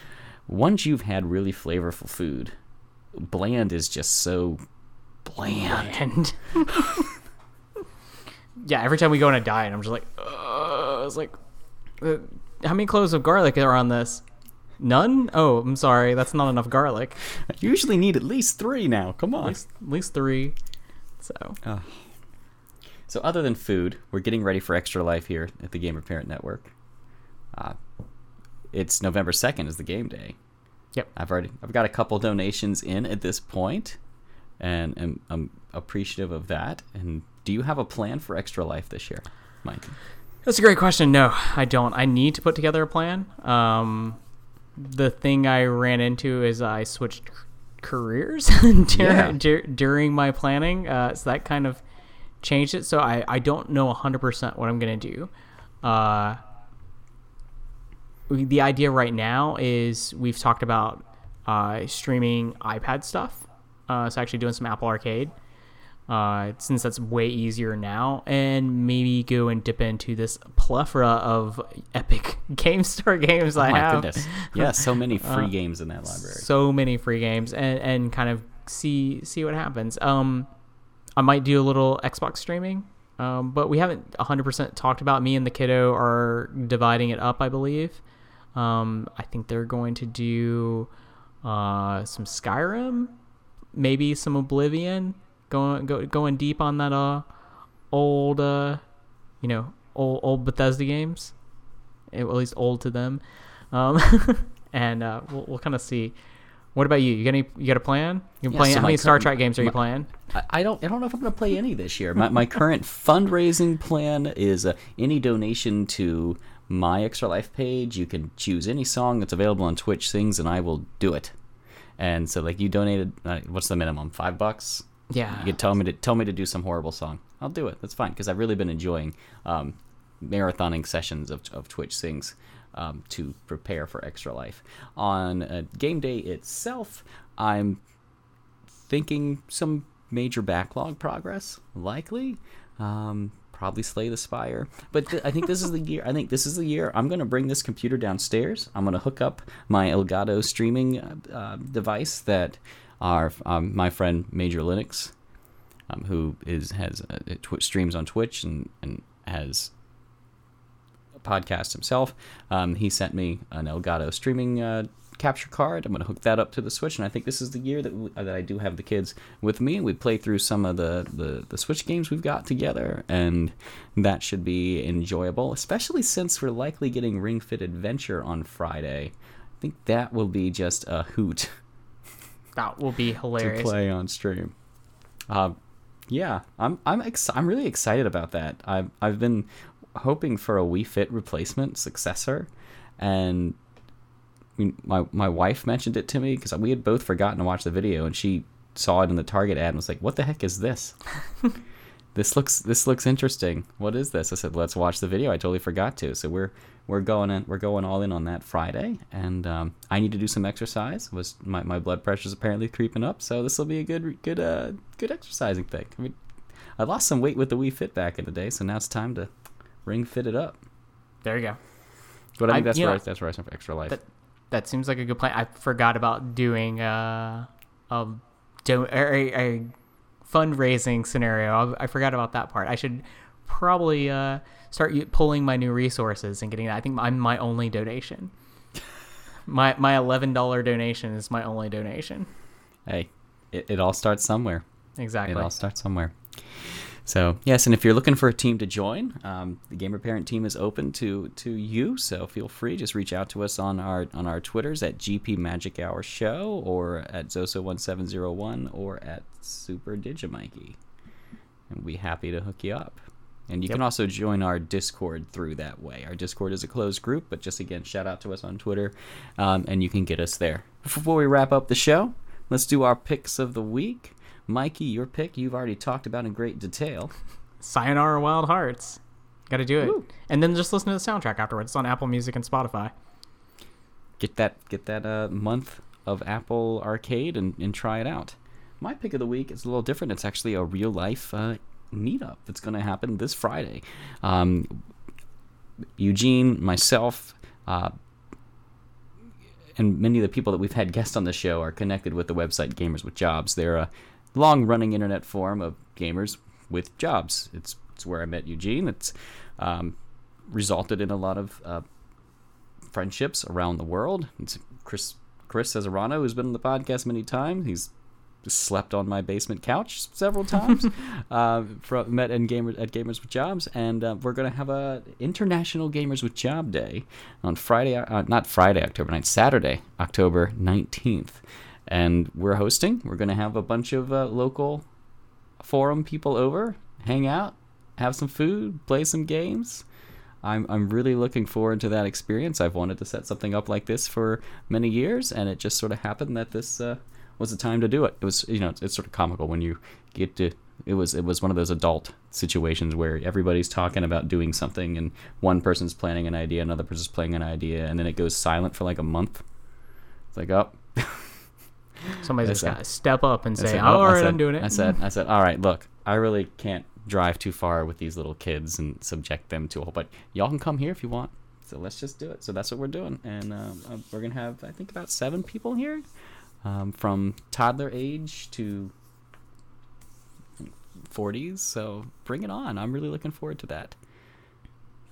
Speaker 1: Once you've had really flavorful food, bland is just so bland.
Speaker 2: And yeah, every time we go on a diet, I'm just like, uh, it's like, uh, how many cloves of garlic are on this? None? Oh, I'm sorry, that's not enough garlic.
Speaker 1: I usually need at least three now. Come
Speaker 2: At
Speaker 1: on.
Speaker 2: least, at least three. So
Speaker 1: So, other than food, we're getting ready for Extra Life here at the Gamer Parent Network. Uh, it's November second is the game day.
Speaker 2: Yep.
Speaker 1: I've already I've got a couple donations in at this point, and am, I'm appreciative of that. And do you have a plan for Extra Life this year, Mike?
Speaker 2: That's a great question. No, I don't. I need to put together a plan. Um, the thing I ran into is I switched careers during,
Speaker 1: Yeah.
Speaker 2: dur- during my planning. Uh, so that kind of changed it. So I, I don't know 100% what I'm going to do. Uh, the idea right now is we've talked about uh, streaming iPad stuff. Uh, so actually doing some Apple Arcade uh, since that's way easier now, and maybe go and dip into this plethora of epic Game Store games I
Speaker 1: Oh my
Speaker 2: have.
Speaker 1: goodness, yeah, so many free games in that library.
Speaker 2: So many free games, and and kind of see see what happens. Um, I might do a little Xbox streaming, um, but we haven't 100% talked about. Me and the kiddo are dividing it up, I believe. Um, I think they're going to do uh, some Skyrim, maybe some Oblivion, going go, going deep on that uh old uh you know old old Bethesda games, at least old to them. Um, and uh, we'll, we'll kind of see. What about you? You got any? You got a plan? You
Speaker 1: Yeah,
Speaker 2: playing?
Speaker 1: so
Speaker 2: how
Speaker 1: my
Speaker 2: many Star Trek games are you playing?
Speaker 1: I, I don't I don't know if I'm going to play any this year. My, my current fundraising plan is uh, any donation to my Extra Life page. You can choose any song that's available on Twitch Sings, and I will do it. And so, like, you donated. Uh, what's the minimum? Five bucks.
Speaker 2: Yeah.
Speaker 1: You could tell me to tell me to do some horrible song. I'll do it. That's fine because I've really been enjoying um, marathoning sessions of, of Twitch Sings um, to prepare for Extra Life. On uh, game day itself, I'm thinking some major backlog progress, likely. Um, probably Slay the Spire, but th- I think this is the year. I think this is the year. I'm going to bring this computer downstairs. I'm going to hook up my Elgato streaming uh, device that our um, my friend Major Linux, um, who is has uh, Twitch streams on Twitch and and has a podcast himself. Um, he sent me an Elgato streaming uh, capture card. I'm going to hook that up to the Switch, and I think this is the year that we, that I do have the kids with me. We play through some of the, the the Switch games we've got together, and that should be enjoyable. Especially since we're likely getting Ring Fit Adventure on Friday. I think that will be just a hoot
Speaker 2: That will be hilarious.
Speaker 1: to play on stream. Uh, yeah, I'm I'm ex- I'm really excited about that. I've I've been hoping for a Wii Fit replacement successor, and my my wife mentioned it to me because we had both forgotten to watch the video, and she saw it in the Target ad and was like, "What the heck is this?" this looks this looks interesting. What is this? I said, "Let's watch the video." I totally forgot to. So we're we're going in, we're going all in on that Friday, and um, I need to do some exercise. Was my, my blood pressure's apparently creeping up, so this will be a good good uh good exercising thing. I mean, I lost some weight with the Wii Fit back in the day, so now it's time to ring fit it up.
Speaker 2: There you go.
Speaker 1: But I think
Speaker 2: I-
Speaker 1: that's where
Speaker 2: know,
Speaker 1: I, that's where I stand for extra life.
Speaker 2: that- That seems like a good plan. I forgot about doing uh, a, do, a, a fundraising scenario. I, I forgot about that part. I should probably uh, start pulling my new resources and getting that. I think I'm my only donation. my my eleven dollar donation is my only donation.
Speaker 1: hey, it, it all starts somewhere.
Speaker 2: Exactly.
Speaker 1: It all starts somewhere. So yes, and if you're looking for a team to join, um, the Gamer Parent team is open to to you. So feel free, just reach out to us on our on our Twitters at GP Magic Hour Show or at Zoso1701 or at Super Digimikey, and we'll be happy to hook you up. And you
Speaker 2: Yep.
Speaker 1: can also join our Discord through that way. Our Discord is a closed group, but just again, shout out to us on Twitter, um, and you can get us there. Before we wrap up the show, let's do our picks of the week. Mikey, your pick you've already talked about in great detail.
Speaker 2: Sayonara Wild Hearts. Got to do it.
Speaker 1: Woo.
Speaker 2: And then just listen to the soundtrack afterwards. It's on Apple Music and Spotify.
Speaker 1: Get that get that uh, month of Apple Arcade and, and try it out. My pick of the week is a little different. It's actually a real life uh, meetup that's going to happen this Friday. Um, Eugene, myself, uh, and many of the people that we've had guests on the show are connected with the website Gamers with Jobs. They're a long-running internet forum of gamers with jobs. It's it's where I met Eugene. It's um, resulted in a lot of uh, friendships around the world. It's Chris Chris Cesarano, who's been on the podcast many times. He's slept on my basement couch several times. uh, from, met in gamers at Gamers with Jobs, and uh, we're gonna have a International Gamers with Job Day on Friday, uh, not Friday, October 9th, Saturday, October nineteenth, and we're hosting. We're gonna have a bunch of uh, local forum people over, hang out, have some food, play some games. I'm I'm really looking forward to that experience. I've wanted to set something up like this for many years, and it just sort of happened that this uh, was the time to do it. It was you know it's, it's sort of comical when you get to. It was it was one of those adult situations where everybody's talking about doing something, and one person's planning an idea, another person's playing an idea, and then it goes silent for like a month. It's like oh.
Speaker 2: Somebody's just got to step up and
Speaker 1: I
Speaker 2: say,
Speaker 1: said,
Speaker 2: all
Speaker 1: "Oh," I
Speaker 2: right,
Speaker 1: said-
Speaker 2: I'm doing it.
Speaker 1: I said, I said, all right, look, I really can't drive too far with these little kids and subject them to a whole. But y'all can come here if you want. So let's just do it. So that's what we're doing, and um, uh, we're gonna have I think about seven people here, um, from toddler age to 40s. So bring it on. I'm really looking forward to that.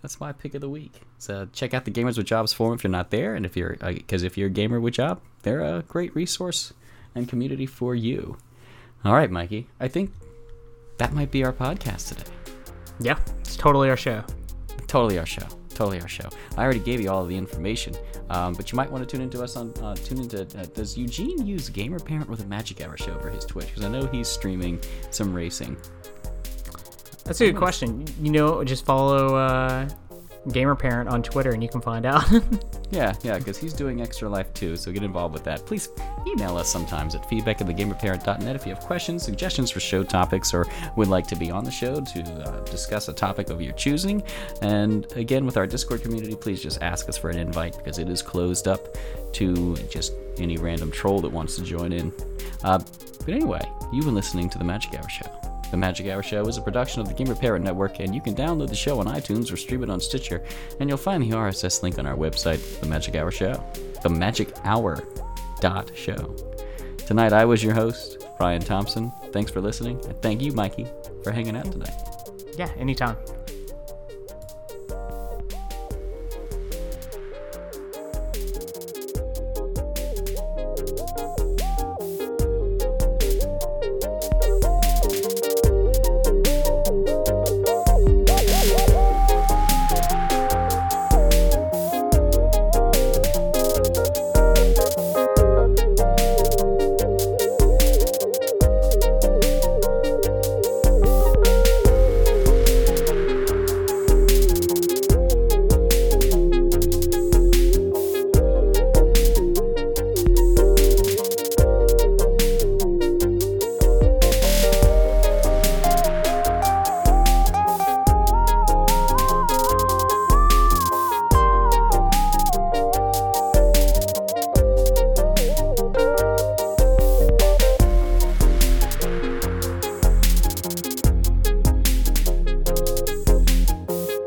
Speaker 1: That's my pick of the week. So check out the Gamers with Jobs forum if you're not there, and if you're because if you're a gamer with job, they're a great resource and community for you. All right, Mikey. I think that might be our podcast today.
Speaker 2: yeah, it's totally our show.
Speaker 1: Totally our show. Totally our show. I already gave you all the information, um, but you might want to tune into us on uh, tune into. Uh, does Eugene use Gamer Parent with a Magic Hour show for his Twitch? Because I know he's streaming some racing.
Speaker 2: That's a good question. You know, just follow uh, Gamer Parent on Twitter and you can find out.
Speaker 1: Yeah, yeah, because he's doing Extra Life too, so get involved with that. Please email us sometimes at feedback at thegamerparent.net if you have questions, suggestions for show topics, or would like to be on the show to uh, discuss a topic of your choosing. And again, with our Discord community, please just ask us for an invite because it is closed up to just any random troll that wants to join in. Uh, but anyway, you've been listening to The Magic Hour Show. The Magic Hour Show is a production of the Gamer Parent Network, and you can download the show on iTunes or stream it on Stitcher, and you'll find the RSS link on our website, The Magic Hour Show. The Magic Hour dot show. Tonight, I was your host, Ryan Thompson. Thanks for listening, and thank you, Mikey, for hanging out today.
Speaker 2: yeah, anytime.